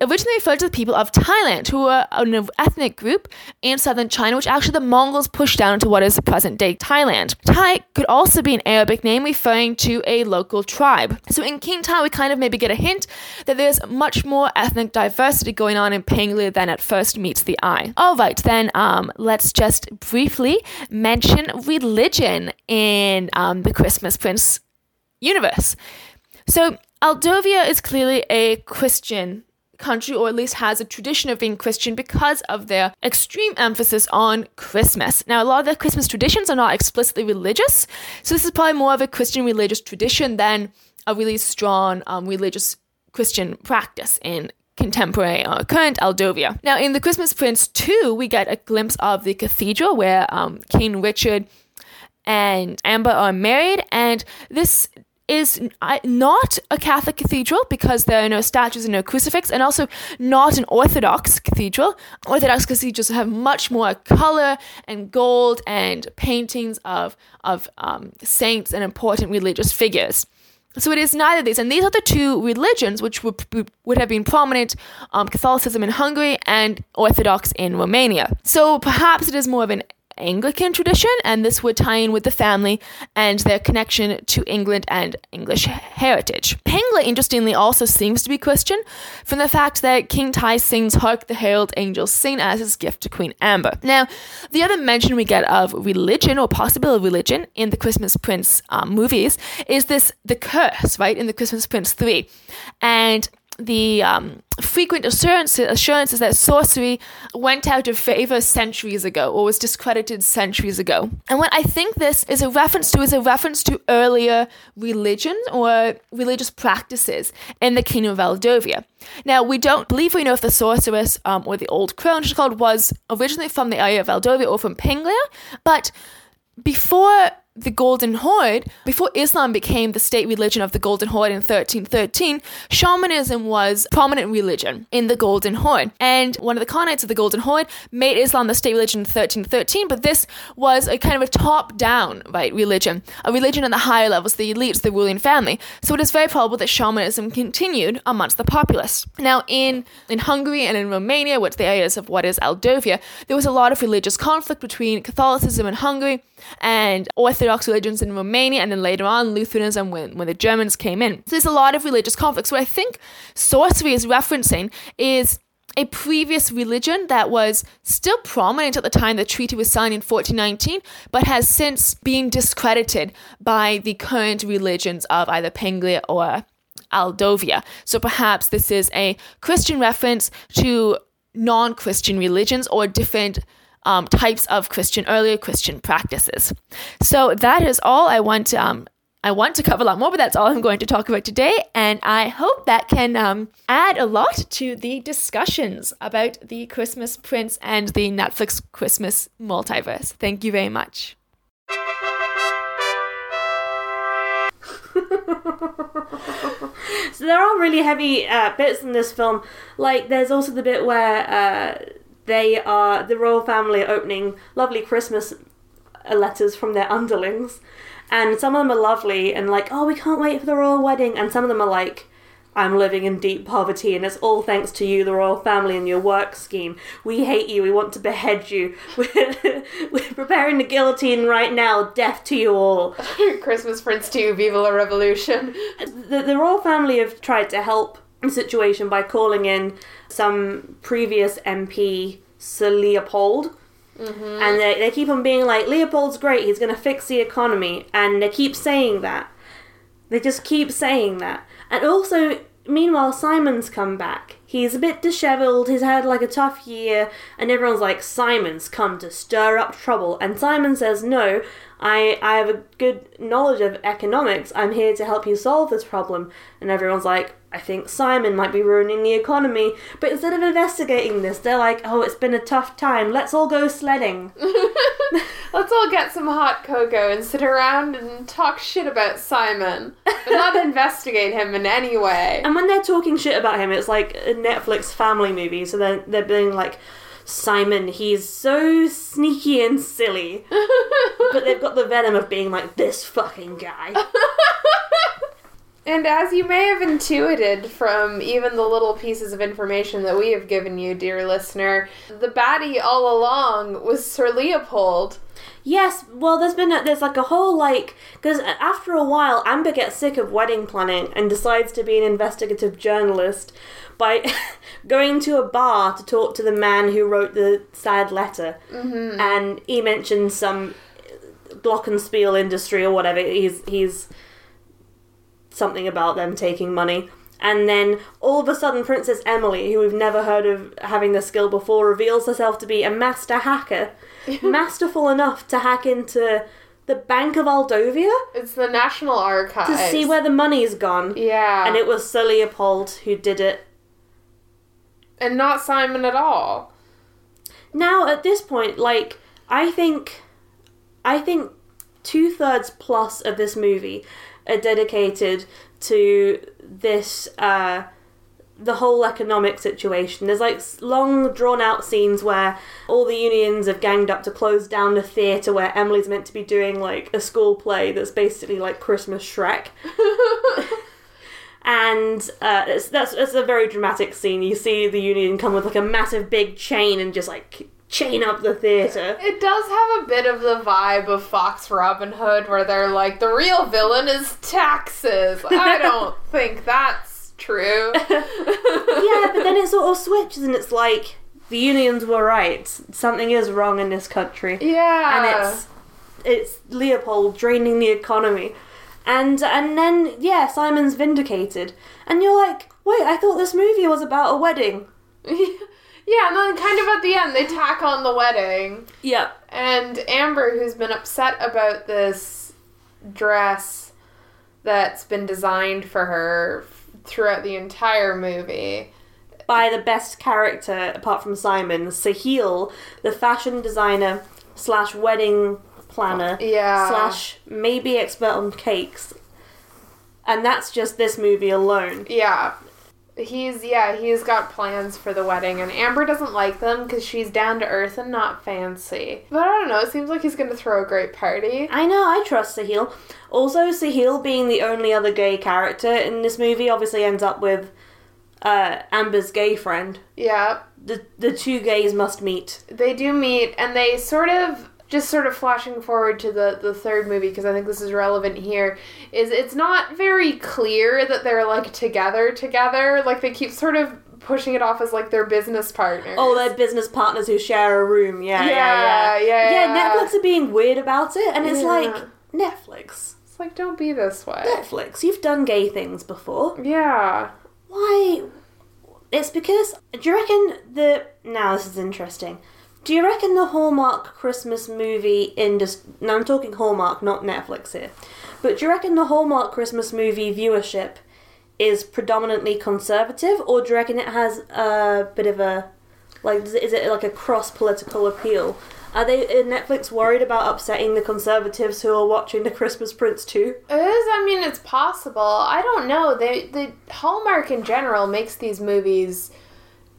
originally referred to the people of Thailand, who were an ethnic group in southern China, which actually the Mongols pushed down into what is the present day Thailand. Thai could also be an Arabic name referring to a local tribe. So in King Tai, we kind of maybe get a hint that there's much more ethnic diversity going on in Penglia than at first meets the eye. All right, then um, let's just briefly mention religion in um, the Christmas Prince universe. So Aldovia is clearly a Christian country, or at least has a tradition of being Christian because of their extreme emphasis on Christmas. Now, a lot of their Christmas traditions are not explicitly religious, so this is probably more of a Christian religious tradition than a really strong um, religious Christian practice in contemporary or uh, current Aldovia. Now, in The Christmas Prince 2, we get a glimpse of the cathedral where um, King Richard and Amber are married, and this is not a Catholic cathedral because there are no statues and no crucifix, and also not an Orthodox cathedral. Orthodox cathedrals have much more color and gold and paintings of of um, saints and important religious figures. So it is neither of these, and these are the two religions which would, would have been prominent: um, Catholicism in Hungary and Orthodox in Romania. So perhaps it is more of an Anglican tradition, and this would tie in with the family and their connection to England and English heritage. Penglia, interestingly, also seems to be Christian from the fact that King Tai sings Hark the Herald Angels Sing as his gift to Queen Amber. Now, the other mention we get of religion or possibility of religion in the Christmas Prince um, movies is this the curse, right, in the Christmas Prince 3. And the um, frequent assurances, assurances that sorcery went out of favor centuries ago or was discredited centuries ago. And what I think this is a reference to is a reference to earlier religion or religious practices in the kingdom of Aldovia. Now, we don't believe we know if the sorceress um, or the old crone, she's called, was originally from the area of Aldovia or from Penglia, but before the Golden Horde, before Islam became the state religion of the Golden Horde in 1313, shamanism was prominent religion in the Golden Horde. And one of the Khanates of the Golden Horde made Islam the state religion in 1313, but this was a kind of a top-down, right, religion, a religion at the higher levels, the elites, the ruling family. So it is very probable that shamanism continued amongst the populace. Now, in, in Hungary and in Romania, which the areas of what is Aldovia, there was a lot of religious conflict between Catholicism and Hungary and Orthodox religions in Romania, and then later on Lutheranism when, when the Germans came in. So there's a lot of religious conflicts. So I think sorcery is referencing is a previous religion that was still prominent at the time the treaty was signed in 1419, but has since been discredited by the current religions of either Penglia or Aldovia. So perhaps this is a Christian reference to non Christian religions or different um, types of Christian, earlier Christian practices. So that is all I want to. Um, I want to cover a lot more, but that's all I'm going to talk about today. And I hope that can um, add a lot to the discussions about the Christmas Prince and the Netflix Christmas multiverse. Thank you very much. so there are really heavy uh, bits in this film. Like there's also the bit where uh, they are the royal family are opening lovely Christmas letters from their underlings, and some of them are lovely and like, oh, we can't wait for the royal wedding, and some of them are like. I'm living in deep poverty, and it's all thanks to you, the royal family, and your work scheme. We hate you. We want to behead you. We're, we're preparing the guillotine right now. Death to you all. Christmas Prince 2, Viva la Revolution. the, the royal family have tried to help situation by calling in some previous MP, Sir Leopold. Mm-hmm. And they, they keep on being like, Leopold's great, he's going to fix the economy. And they keep saying that. They just keep saying that. And also, meanwhile, Simon's come back. He's a bit dishevelled, he's had like a tough year, and everyone's like, Simon's come to stir up trouble. And Simon says, No, I, I have a good knowledge of economics. I'm here to help you solve this problem. And everyone's like, I think Simon might be ruining the economy. But instead of investigating this, they're like, oh, it's been a tough time. Let's all go sledding. Let's all get some hot cocoa and sit around and talk shit about Simon, but not investigate him in any way. And when they're talking shit about him, it's like a Netflix family movie. So they're, they're being like, Simon, he's so sneaky and silly. but they've got the venom of being like, this fucking guy. And as you may have intuited from even the little pieces of information that we have given you, dear listener, the baddie all along was Sir Leopold. Yes, well, there's been a, there's like a whole like because after a while, Amber gets sick of wedding planning and decides to be an investigative journalist by going to a bar to talk to the man who wrote the sad letter, mm-hmm. and he mentions some block and glockenspiel industry or whatever. He's he's something about them taking money. And then all of a sudden, Princess Emily, who we've never heard of having the skill before, reveals herself to be a master hacker. Masterful enough to hack into the Bank of Aldovia It's the National Archives. to see where the money's gone. Yeah. And it was Sir Leopold who did it. and not Simon at all. Now, at this point, like, I think. I think two thirds plus of this movie are dedicated to this uh, the whole economic situation. There's like long drawn out scenes where all the unions have ganged up to close down the theatre where Emily's meant to be doing like a school play that's basically like Christmas Shrek. And uh, it's, that's, that's a very dramatic scene. You see the union come with like a massive big chain and just like chain up the theatre. It does have a bit of the vibe of Fox Robin Hood, where they're like, the real villain is taxes. I don't think that's true. yeah, but then it sort of switches and it's like the unions were right. Something is wrong in this country. Yeah. And it's it's Leopold draining the economy. And and then yeah, Simon's vindicated. And you're like, "Wait, I thought this movie was about a wedding." yeah, and then kind of at the end, they tack on the wedding. Yep. And Amber, who's been upset about this dress that's been designed for her throughout the entire movie. By the best character apart from Simon, Sahil, the fashion designer slash wedding planner Yeah. slash maybe expert on cakes, and that's just this movie alone. Yeah. He's yeah, he's got plans for the wedding and Amber doesn't like them cuz she's down to earth and not fancy. But I don't know, it seems like he's going to throw a great party. I know, I trust Sahil. Also, Sahil being the only other gay character in this movie obviously ends up with uh, Amber's gay friend. Yeah. The the two gays must meet. They do meet and they sort of just sort of flashing forward to the the third movie because I think this is relevant here is it's not very clear that they're like together together like they keep sort of pushing it off as like their business partners. Oh, they're business partners who share a room. Yeah, yeah, Yeah, yeah. yeah, yeah. Netflix are being weird about it, and it's Yeah. like Netflix. It's like don't be this way. Netflix, you've done gay things before. Yeah. Why? It's because. Do you reckon the. Now, this is interesting. Do you reckon the Hallmark Christmas movie industry. Now, I'm talking Hallmark, not Netflix here. But do you reckon the Hallmark Christmas movie viewership is predominantly conservative, or do you reckon it has a bit of a. Like, is it- like a cross political appeal? Are they is Netflix worried about upsetting the conservatives who are watching The Christmas Prince too? It is. I mean, it's possible. I don't know. They the Hallmark in general makes these movies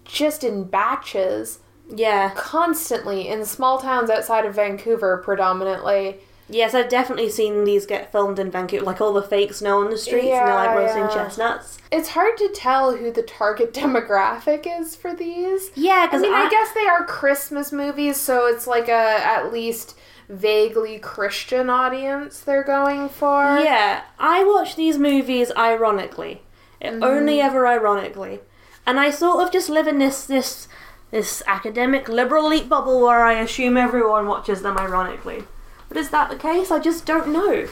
just in batches, Yeah. constantly in small towns outside of Vancouver, predominantly. Yes, I've definitely seen these get filmed in Vancouver, like all the fake snow on the streets and they're like roasting yeah. chestnuts. It's hard to tell who the target demographic is for these. Yeah, I because mean, I, guess they are Christmas movies, so it's like a at least vaguely Christian audience they're going for. Yeah, I watch these movies ironically, Mm-hmm. only ever ironically, and I sort of just live in this this this academic liberal elite bubble where I assume everyone watches them ironically. But is that the case? I just don't know.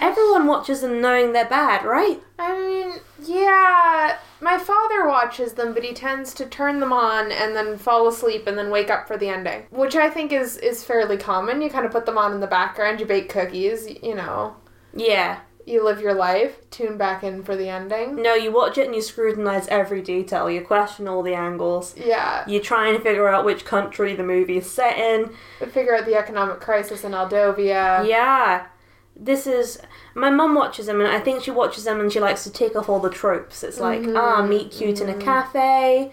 Everyone watches them knowing they're bad, right? I mean, yeah, my father watches them, but he tends to turn them on and then fall asleep and then wake up for the ending, which I think is is fairly common. You kind of put them on in the background, you bake cookies, you know, Yeah. You live your life, tune back in for the ending. No, you watch it and you scrutinize every detail. You question all the angles. Yeah, You try and figure out which country the movie is set in. But figure out the economic crisis in Aldovia. Yeah. This is my mum watches them and I think she watches them and she likes to take off all the tropes. It's like, ah, meet cute in a cafe,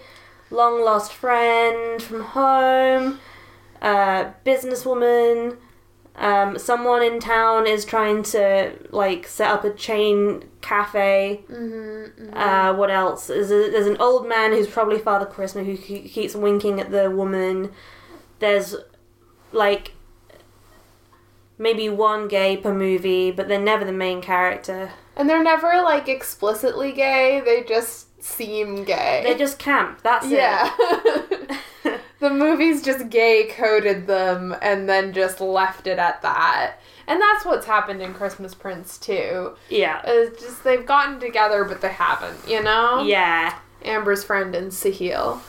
long lost friend from home, uh, businesswoman, um, someone in town is trying to like set up a chain cafe. Uh, what else? There's, a, there's an old man who's probably Father Christmas who ke- keeps winking at the woman. There's like maybe one gay per movie, but they're never the main character. And they're never like explicitly gay, they just seem gay. They're just camp. That's yeah. it. Yeah. the movies just gay coded them and then just left it at that. And that's what's happened in Christmas Prince too. yeah. It's just they've gotten together but they haven't, you know? Yeah. Amber's friend and Sahil.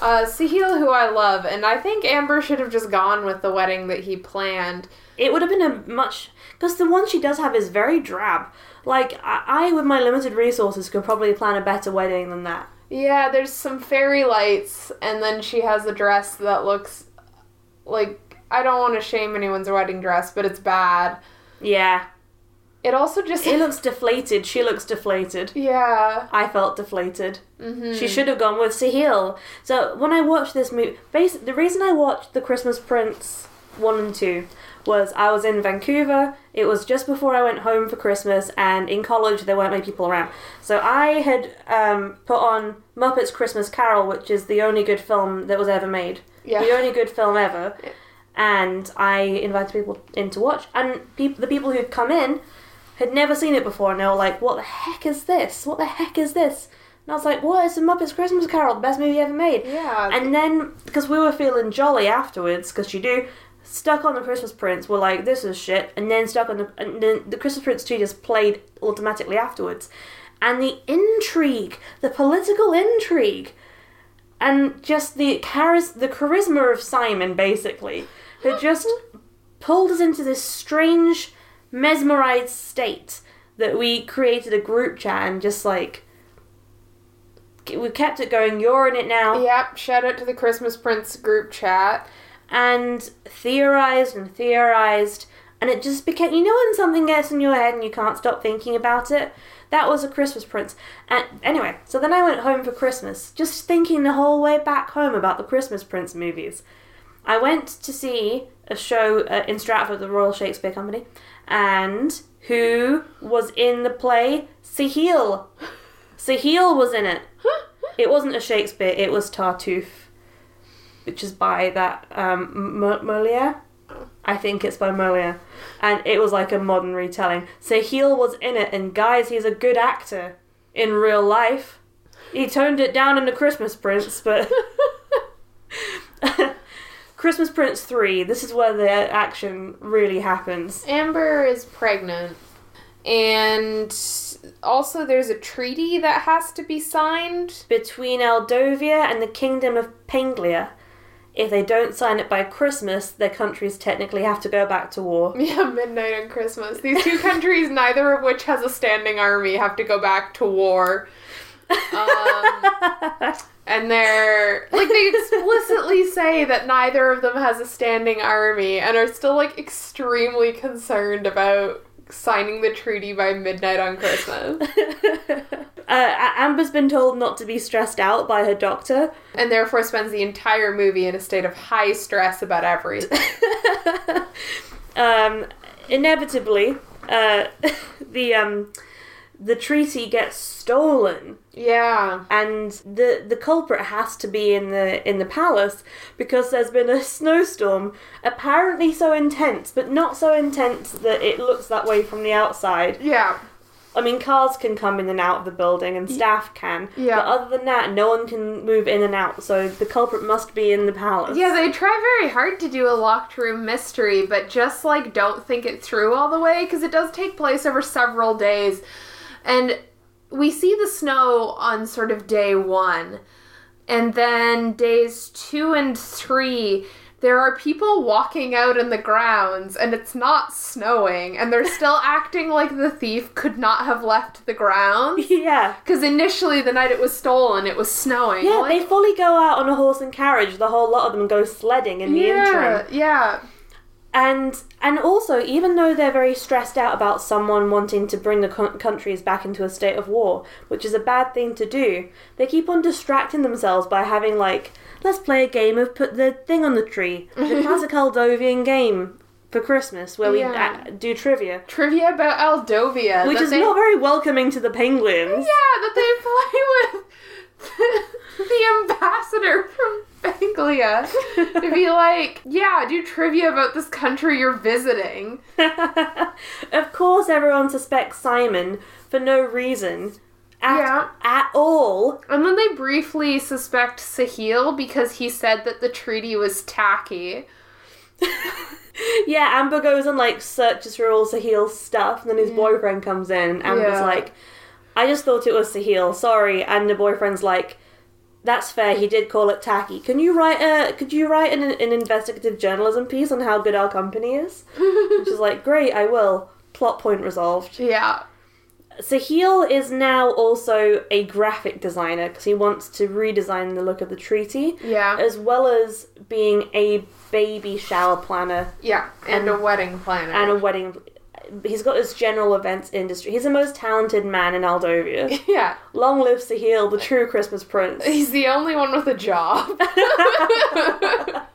Uh, Sahil, who I love, and I think Amber should have just gone with the wedding that he planned. It would have been a much because the one she does have is very drab. Like I, I, with my limited resources, could probably plan a better wedding than that. Yeah, there's some fairy lights, and then she has a dress that looks like I don't want to shame anyone's wedding dress, but it's bad. Yeah. It also just It looks deflated. She looks deflated. yeah. I felt deflated. Mm-hmm. She should have gone with Sahil. So when I watched this movie, bas- the reason I watched The Christmas Prince one and two was I was in Vancouver. It was just before I went home for Christmas, and in college there weren't many people around. So I had um, put on Muppets Christmas Carol, which is the only good film that was ever made. Yeah. The only good film ever. And I invited people in to watch, and peop- the people who'd come in had never seen it before, and they were like, "What the heck is this? What the heck is this?" And I was like, "What? It's a Muppets Christmas Carol, the best movie ever made." Yeah. And then, because we were feeling jolly afterwards, because you do, stuck on the Christmas Prince, we're like, "This is shit," and then stuck on the, and then the Christmas Prince two just played automatically afterwards, and the intrigue, the political intrigue, and just the charis- the charisma of Simon, basically, had just pulled us into this strange, mesmerized state that we created a group chat and just like we kept it going. You're in it now. Yep, shout out to the Christmas Prince group chat. And theorized and theorized, and it just became you know when something gets in your head and you can't stop thinking about it. That was a Christmas Prince. And anyway, so then I went home for Christmas, just thinking the whole way back home about the Christmas Prince movies. I went to see a show uh, in Stratford, the Royal Shakespeare Company, and who was in the play? Sahil. Sahil was in it. It wasn't a Shakespeare, it was Tartuffe, which is by that um, M- Moliere. I think it's by Moliere. And it was like a modern retelling. Sahil was in it, and guys, he's a good actor in real life. He toned it down in The Christmas Prince, but. Christmas Prince 3, this is where the action really happens. Amber is pregnant. And also, there's a treaty that has to be signed. Between Aldovia and the Kingdom of Penglia. If they don't sign it by Christmas, their countries technically have to go back to war. Yeah, midnight on Christmas. These two countries, neither of which has a standing army, have to go back to war. Um, and they're like they explicitly say that neither of them has a standing army and are still like extremely concerned about signing the treaty by midnight on Christmas. Uh, Amber's been told not to be stressed out by her doctor. and therefore spends the entire movie in a state of high stress about everything. um, inevitably, uh, the um, the treaty gets stolen, yeah. and the the culprit has to be in the in the palace because there's been a snowstorm, apparently so intense, but not so intense that it looks that way from the outside. Yeah. I mean, cars can come in and out of the building, and staff can. Yeah. But other than that, no one can move in and out. So the culprit must be in the palace. Yeah, they try very hard to do a locked room mystery, but just like don't think it through all the way because it does take place over several days. And we see the snow on sort of day one. And then days two and three, there are people walking out in the grounds and it's not snowing, and they're still acting like the thief could not have left the grounds. Yeah. Because initially, the night it was stolen, it was snowing. Yeah, Like- they fully go out on a horse and carriage. The whole lot of them go sledding in the yeah, interim. yeah. And and also, even though they're very stressed out about someone wanting to bring the co- countries back into a state of war, which is a bad thing to do, they keep on distracting themselves by having like, let's play a game of put the thing on the tree, the classic Aldovian game for Christmas where we Yeah. uh, do trivia, Trivia about Aldovia. which is they- not very welcoming to the penguins. Yeah, that they play with the ambassador from Penglia to be like, yeah, do trivia about this country you're visiting. of course, everyone suspects Simon for no reason. At, Yeah. at all. And then they briefly suspect Sahil because he said that the treaty was tacky. Yeah, Amber goes and like searches for all Sahil's stuff, and then his boyfriend comes in, and Amber's Yeah. like, I just thought it was Sahil, sorry. And the boyfriend's like, That's fair, he did call it tacky. Can you write a could you write an, an investigative journalism piece on how good our company is? Which is like, Great, I will. Plot point resolved. Yeah. Sahil is now also a graphic designer because he wants to redesign the look of the treaty, Yeah. as well as being a baby shower planner Yeah. And, a wedding planner. and a wedding. He's got this general events industry. He's the most talented man in Aldovia. yeah. Long live Sahil, the true Christmas prince. He's the only one with a job.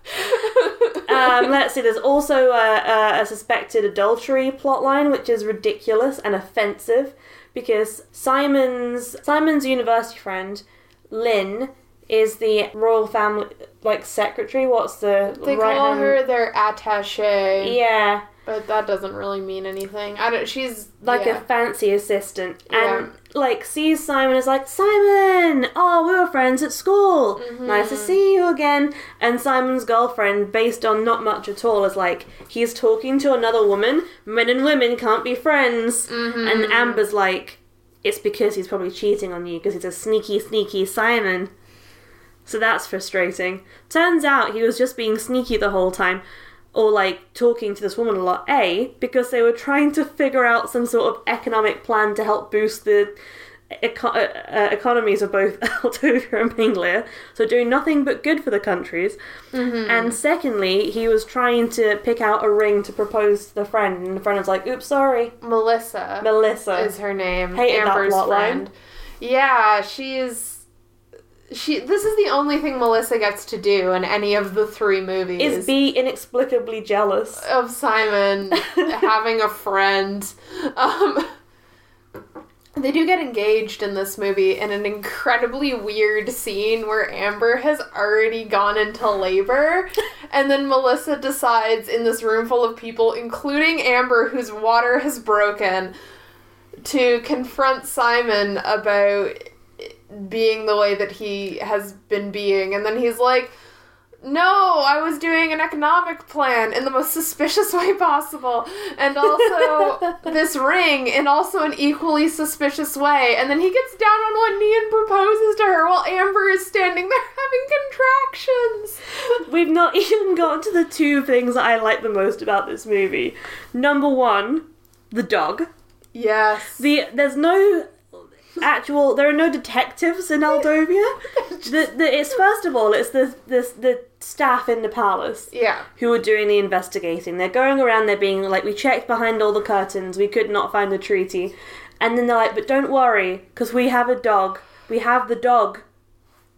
Um, let's see. There's also a, a, a suspected adultery plotline, which is ridiculous and offensive because Simon's Simon's university friend Lynn is the royal family like secretary. What's the they right call hand- her their attache. Yeah, But that doesn't really mean anything. I don't. She's like yeah. a fancy assistant, and Yeah. like sees Simon is like Simon. Oh, we were friends at school. Mm-hmm. Nice to see you again. And Simon's girlfriend, based on not much at all, is like he's talking to another woman. Men and women can't be friends. Mm-hmm. And Amber's like, it's because he's probably cheating on you because he's a sneaky, sneaky Simon. So that's frustrating. Turns out he was just being sneaky the whole time, or like talking to this woman a lot. A, because they were trying to figure out some sort of economic plan to help boost the eco- uh, uh, economies of both Aldovia and Penglia, so doing nothing but good for the countries. And secondly, he was trying to pick out a ring to propose to the friend, and the friend was like, "Oops, sorry, Melissa Melissa." is her name. Hated that Amber's plot line. friend. Yeah, she's she. This is the only thing Melissa gets to do in any of the three movies. is be inexplicably jealous. of Simon having a friend. Um, they do get engaged in this movie in an incredibly weird scene where Amber has already gone into labor, and then Melissa decides in this room full of people, including Amber, whose water has broken, to confront Simon about being the way that he has been being. And then he's like, no, I was doing an economic plan in the most suspicious way possible. And also this ring in also an equally suspicious way. And then he gets down on one knee and proposes to her while Amber is standing there having contractions. We've not even gotten to the two things that I like the most about this movie. Number one, the dog. Yes. The there's no actual there are no detectives in Aldovia. the, the, it's first of all it's the, the the staff in the palace yeah. who are doing the investigating. They're going around they're being like we checked behind all the curtains, we could not find the treaty. And then they're like, but don't worry, because we have a dog. We have the dog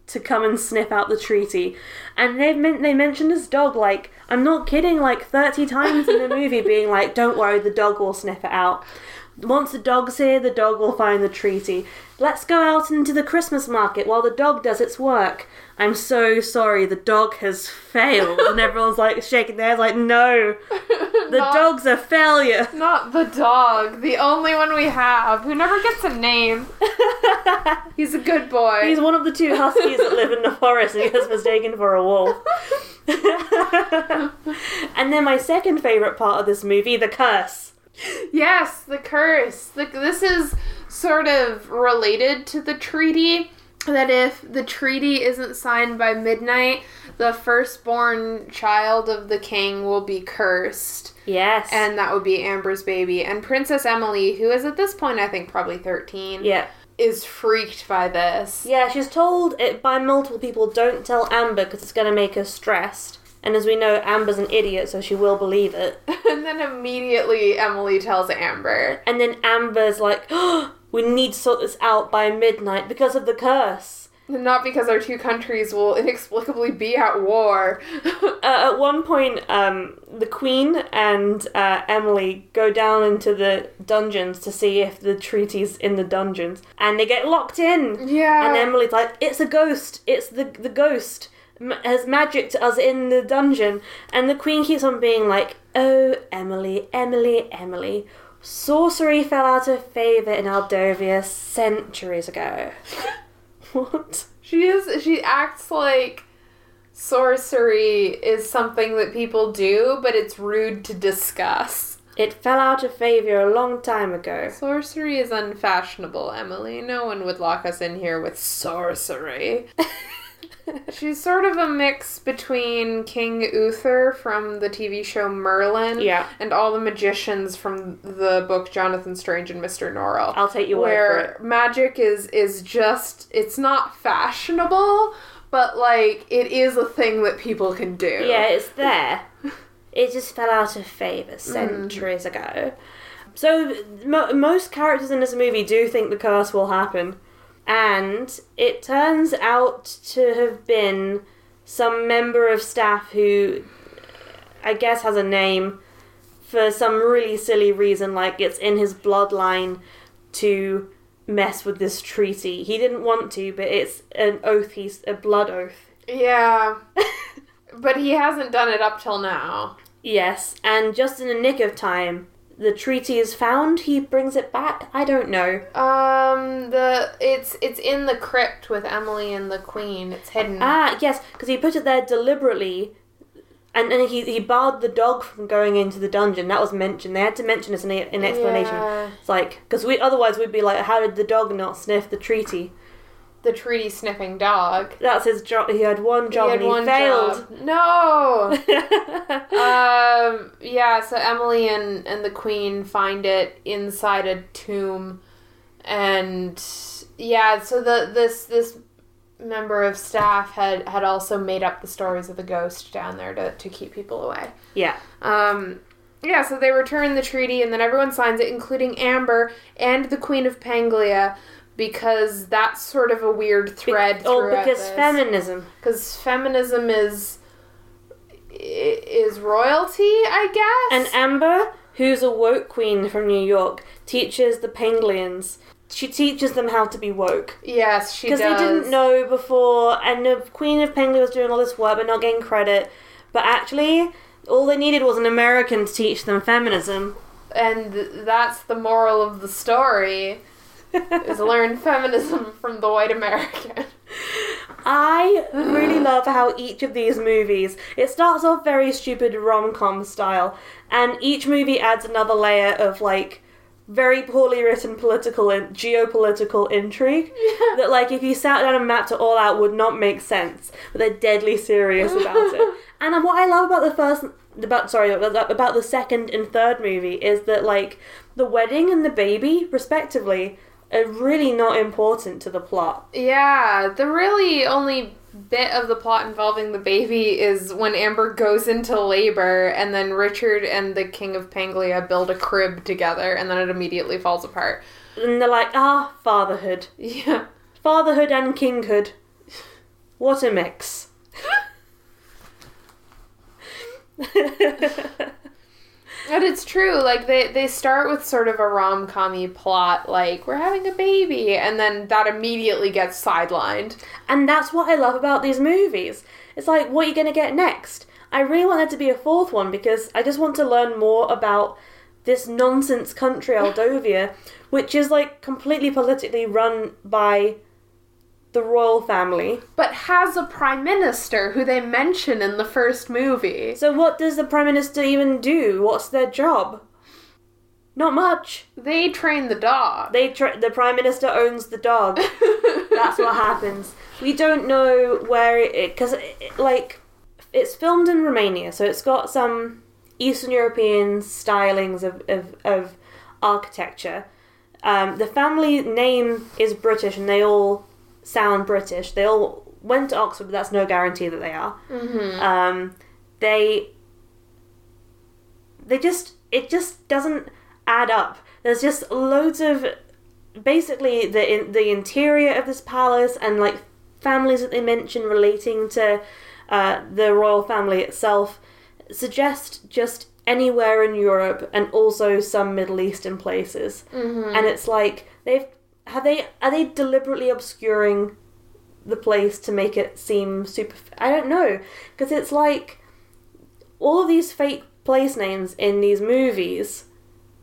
to come and sniff out the treaty. And they men- they mentioned this dog like I'm not kidding, like thirty times in the movie, being like, "Don't worry, the dog will sniff it out." Once the dog's here, the dog will find the treaty. Let's go out into the Christmas market while the dog does its work. I'm so sorry, the dog has failed. And everyone's like shaking their heads, like, no, the Not- dog's a failure. Not the dog, the only one we have, who never gets a name. He's a good boy. He's one of the two huskies that live in the forest and he gets mistaken for a wolf. and then my second favourite part of this movie, the curse. Yes, the curse. The, this is sort of related to the treaty. That if the treaty isn't signed by midnight, the firstborn child of the king will be cursed. Yes. And that would be Amber's baby. And Princess Emily, who is at this point, I think, probably 13, yeah. is freaked by this. Yeah, she's told it by multiple people, don't tell Amber because it's going to make her stressed. And as we know, Amber's an idiot, so she will believe it. and then immediately Emily tells Amber. And then Amber's like, oh, we need to sort this out by midnight because of the curse. Not because our two countries will inexplicably be at war. Uh, at one point, um, the Queen and uh, Emily go down into the dungeons to see if the treaty's in the dungeons, and they get locked in. yeah. And Emily's like, "It's a ghost! It's the the ghost m- has magicked us in the dungeon." And the Queen keeps on being like, "Oh, Emily, Emily, Emily." Sorcery fell out of favour in Aldovia centuries ago. what? She is. She acts like sorcery is something that people do, but it's rude to discuss. It fell out of favour a long time ago. Sorcery is unfashionable, Emily. No one would lock us in here with sorcery. She's sort of a mix between King Uther from the TV show Merlin Yeah. and all the magicians from the book Jonathan Strange and Mr. Norrell. I'll take word where magic is is just it's not fashionable, but like it is a thing that people can do. Yeah, it's there. it just fell out of favour centuries mm-hmm. ago. So mo- most characters in this movie do think the curse will happen, and it turns out to have been some member of staff who, I guess, has a name for some really silly reason, like it's in his bloodline to mess with this treaty. He didn't want to, but it's an oath. He's a blood oath. Yeah. but he hasn't done it up till now. Yes, and just in the nick of time, the treaty is found. He brings it back. I don't know. Um the it's it's in the crypt with Emily and the Queen. It's hidden. Ah, yes, because he put it there deliberately, and and he he barred the dog from going into the dungeon. That was mentioned. They had to mention this in the in explanation. Yeah. It's like because we otherwise we'd be like, how did the dog not sniff the treaty? The treaty sniffing dog. That's his job. He had one job he had and he one failed. job. No. um yeah, so Emily and and the Queen find it inside a tomb and yeah, so the this this member of staff had had also made up the stories of the ghost down there to, to keep people away. Yeah. Um, yeah, so they return the treaty, and then everyone signs it, including Amber and the Queen of Penglia, because that's sort of a weird thread. oh, because this. feminism. because feminism is is royalty, I guess. And. Amber, who's a woke queen from New York, teaches the Penglians. She teaches them how to be woke. yes, she does. Because they didn't know before, and the Queen of Penglia was doing all this work but not getting credit. But actually, all they needed was an American to teach them feminism. and that's the moral of the story. Is learn feminism from the white American. I really love how each of these movies it starts off very stupid rom com style, and each movie adds another layer of like very poorly written political and geopolitical intrigue that like if you sat down and mapped it all out would not make sense, but they're deadly serious about it. And what I love about the first about sorry about the second and third movie is that like the wedding and the baby respectively are really not important to the plot. Yeah, the really only bit of the plot involving the baby is when Amber goes into labor and then Richard and the King of Penglia build a crib together and then it immediately falls apart. And they're like, ah, fatherhood. Yeah. Fatherhood and kinghood. What a mix. And it's true, like they, they start with sort of a rom commy plot, like we're having a baby, and then that immediately gets sidelined. and that's what I love about these movies. It's like, what are you to get next? I really want there to be a fourth one because I just want to learn more about this nonsense country, Aldovia, which is like completely politically run by the royal family. But has a prime minister who they mention in the first movie. So, what does the prime minister even do? What's their job? Not much. They train the dog. They tr- the prime minister owns the dog. That's what happens. We don't know where it because it, it- like it's filmed in Romania, so it's got some Eastern European stylings of of, of architecture. Um, the family name is British, and they all sound British. They all went to Oxford, but that's no guarantee that they are. Um, they they just it just doesn't add up. There's just loads of basically the in, the interior of this palace and like families that they mention relating to uh, the royal family itself suggest just anywhere in Europe and also some Middle Eastern places. And it's like they've have they are they deliberately obscuring the place to make it seem super I don't know because it's like all of these fake place names in these movies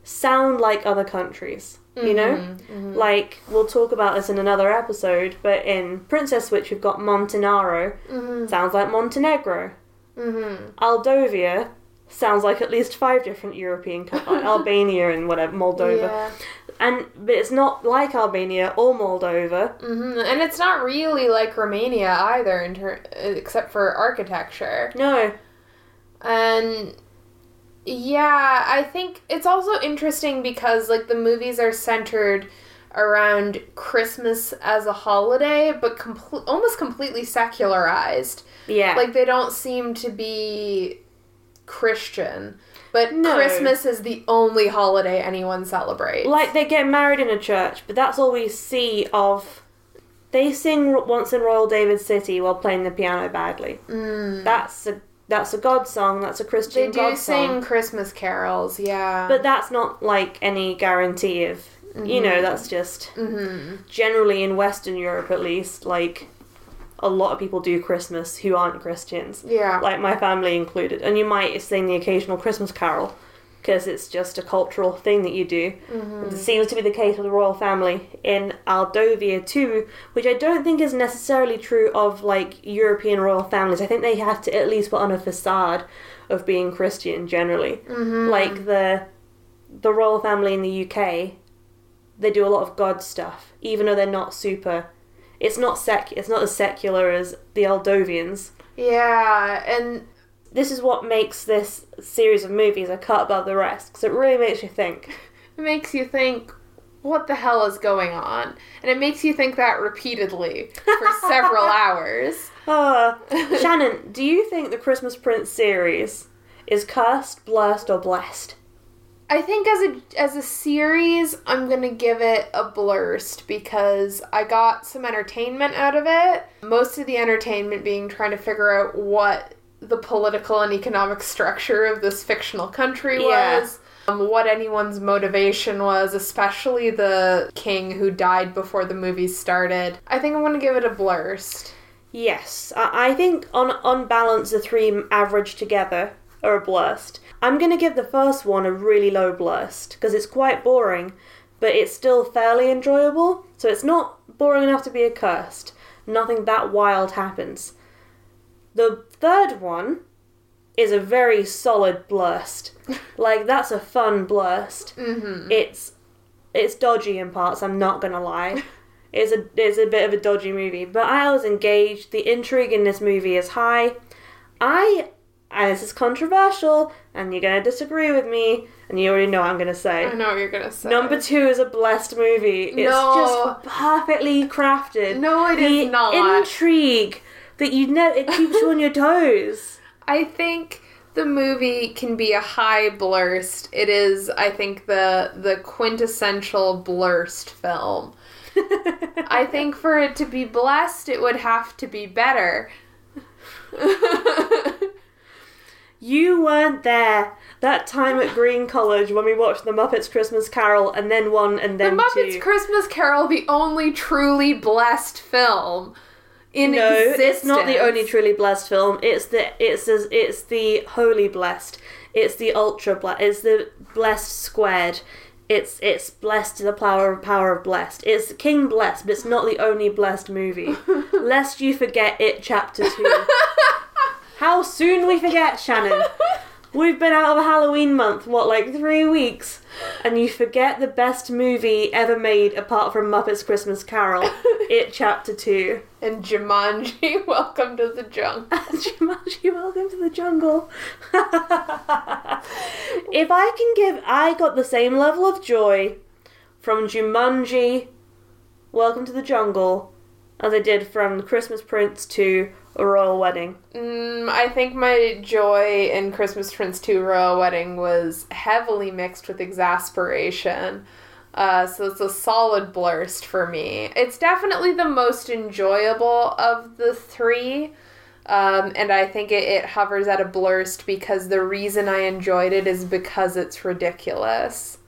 sound like other countries. You know, mm-hmm, mm-hmm. like we'll talk about this in another episode. But in Princess Switch, we've got Montenaro. Mm-hmm. Sounds like Montenegro. Mm-hmm. Aldovia sounds like at least five different European countries, Albania and whatever, Moldova. Yeah. And but it's not like Albania or Moldova. hmm And it's not really like Romania either, in ter- except for architecture. No, And yeah, I think it's also interesting because like the movies are centered around Christmas as a holiday, but com- almost completely secularized. yeah, Like they don't seem to be Christian, but No. Christmas is the only holiday anyone celebrates. like they get married in a church, but that's all we see of. They sing once in Royal David City while playing the piano badly. Mm. That's a that's a God song. That's a Christian They do God sing song. Christmas carols, yeah. But that's not like any guarantee of. You know, that's just hmm generally in Western Europe at least. Like a lot of people do Christmas who aren't Christians. yeah. like my family included. And you might sing the occasional Christmas carol because it's just a cultural thing that you do. Mm-hmm. It seems to be the case with the royal family in Aldovia too, which I don't think is necessarily true of like European royal families. I think they have to at least put on a facade of being Christian generally. Mm-hmm. Like the the royal family in the UK, they do a lot of God stuff, even though they're not super. It's not sec. It's not as secular as the Aldovians Yeah, and this is what makes this series of movies a cut above the rest because it really makes you think. it makes you think what the hell is going on? And it makes you think that repeatedly for several hours. Uh, Shannon, do you think the Christmas Prince series is cursed, blessed, or blessed? I think as a as a series, I'm gonna give it a blurst because I got some entertainment out of it. Most of the entertainment being trying to figure out what the political and economic structure of this fictional country Yeah. was. Um, what anyone's motivation was, especially the king who died before the movie started. I think I'm gonna give it a blurst. Yes, I, I think on on balance the three average together are a blurst. I'm gonna give the first one a really low blurst because it's quite boring, but it's still fairly enjoyable. So it's not boring enough to be a cursed. Nothing that wild happens. The third one is a very solid blurst. like that's a fun blurst. Mm-hmm. It's it's dodgy in parts. I'm not gonna lie. It's a it's a bit of a dodgy movie, but I was engaged. The intrigue in this movie is high. I and this is controversial, and you're gonna disagree with me, and you already know what I'm gonna say. I know what you're gonna say. Number two is a blessed movie. It's No. just perfectly crafted. No, it the is not. intrigue that you know it keeps you on your toes. I think the movie can be a high blurst. It is, I think, the the quintessential blurst film. I think for it to be blessed, it would have to be better. You weren't there that time at Green College when we watched The Muppets Christmas Carol and then one and then the Muppets two. Christmas Carol, the only truly blessed film in no, existence. it's not the only truly blessed film. It's the it's the, it's the holy blessed. It's the ultra blessed. It's the blessed squared. It's it's blessed to the power of power of blessed. It's King blessed, but it's not the only blessed movie. Lest you forget it, chapter two. How soon we forget, Shannon. We've been out of Halloween month, what, like three weeks? And you forget the best movie ever made apart from Muppets Christmas Carol, It Chapter 2. And Jumanji, Welcome to the Jungle. Jumanji, welcome to the jungle. if I can give, I got the same level of joy from Jumanji, Welcome to the Jungle, as I did from Christmas Prince to Royal Wedding. Mm, I think my joy in Christmas Prince 2 Royal Wedding was heavily mixed with exasperation. Uh, so it's a solid blurst for me. It's definitely the most enjoyable of the three. Um, and I think it, it hovers at a blurst because the reason I enjoyed it is because it's ridiculous.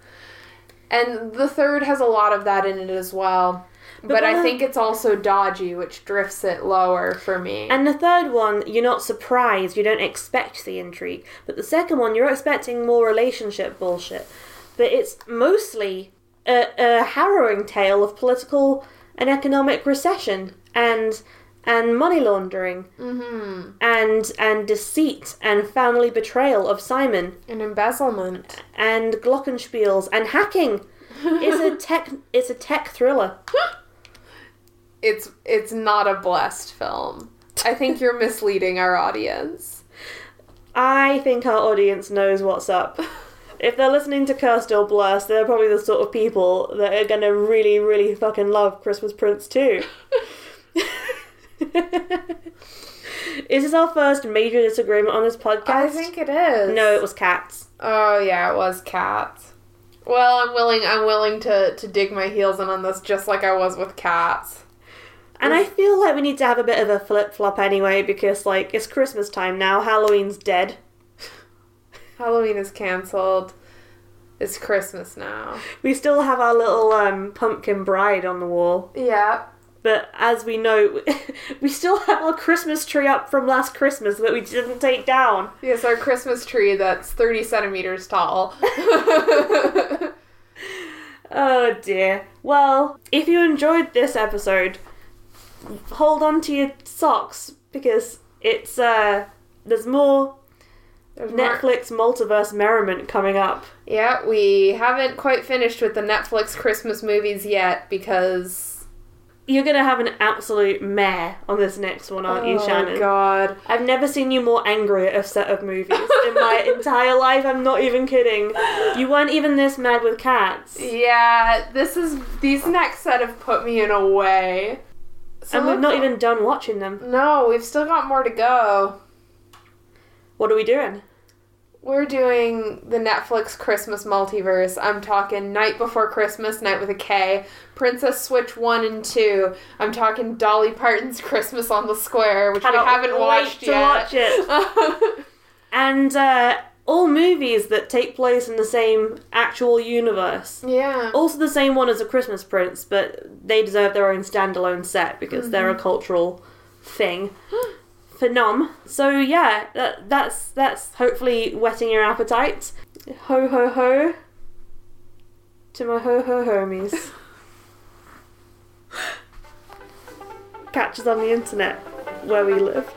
And the third has a lot of that in it as well. But, I think it's also dodgy, which drifts it lower for me. And the third one, you're not surprised, you don't expect the intrigue. But the second one, you're expecting more relationship bullshit. But it's mostly a, a harrowing tale of political and economic recession and and money laundering mm-hmm. and and deceit and family betrayal of Simon And embezzlement. and glockenspiels and hacking. It's a tech it's a tech thriller. It's it's not a blessed film. I think you're misleading our audience. I think our audience knows what's up. If they're listening to Cursed or Blessed, they're probably the sort of people that are gonna really, really fucking love Christmas Prince too. Is this our first major disagreement on this podcast? I think it is. No, it was cats. Oh yeah, it was cats. Well, I'm willing. I'm willing to to dig my heels in on this, just like I was with cats. And I feel like we need to have a bit of a flip flop anyway, because like it's Christmas time now, Halloween's dead. Halloween is canceled. It's Christmas now. We still have our little um, pumpkin bride on the wall. Yeah. But as we know, we still have our Christmas tree up from last Christmas that we didn't take down. Yes, our Christmas tree that's 30 centimeters tall. Oh dear. Well, if you enjoyed this episode, hold on to your socks because it's uh there's more There's more- Netflix multiverse merriment coming up. Yeah, we haven't quite finished with the Netflix Christmas movies yet because You're gonna have an absolute mare on this next one, aren't you, oh Shannon? God. I've never seen you more angry at a set of movies in my entire life. I'm not even kidding. You weren't even this mad with cats. Yeah, this is these next set have put me in a way. So and we've look- not even done watching them. No, we've still got more to go. What are we doing? We're doing the Netflix Christmas multiverse. I'm talking Knight Before Christmas, Knight with a K, Princess Switch 1 and 2. I'm talking Dolly Parton's Christmas on the Square, which Cannot we haven't watched to yet. watch it. And uh, all movies that take place in the same actual universe. yeah. Also, the same one as A Christmas Prince, but they deserve their own standalone set because they're a mm-hmm. cultural thing. Phenom. So yeah, that, that's that's hopefully whetting your appetite. Ho ho ho. To my ho ho homies. Catch us on the internet where we live.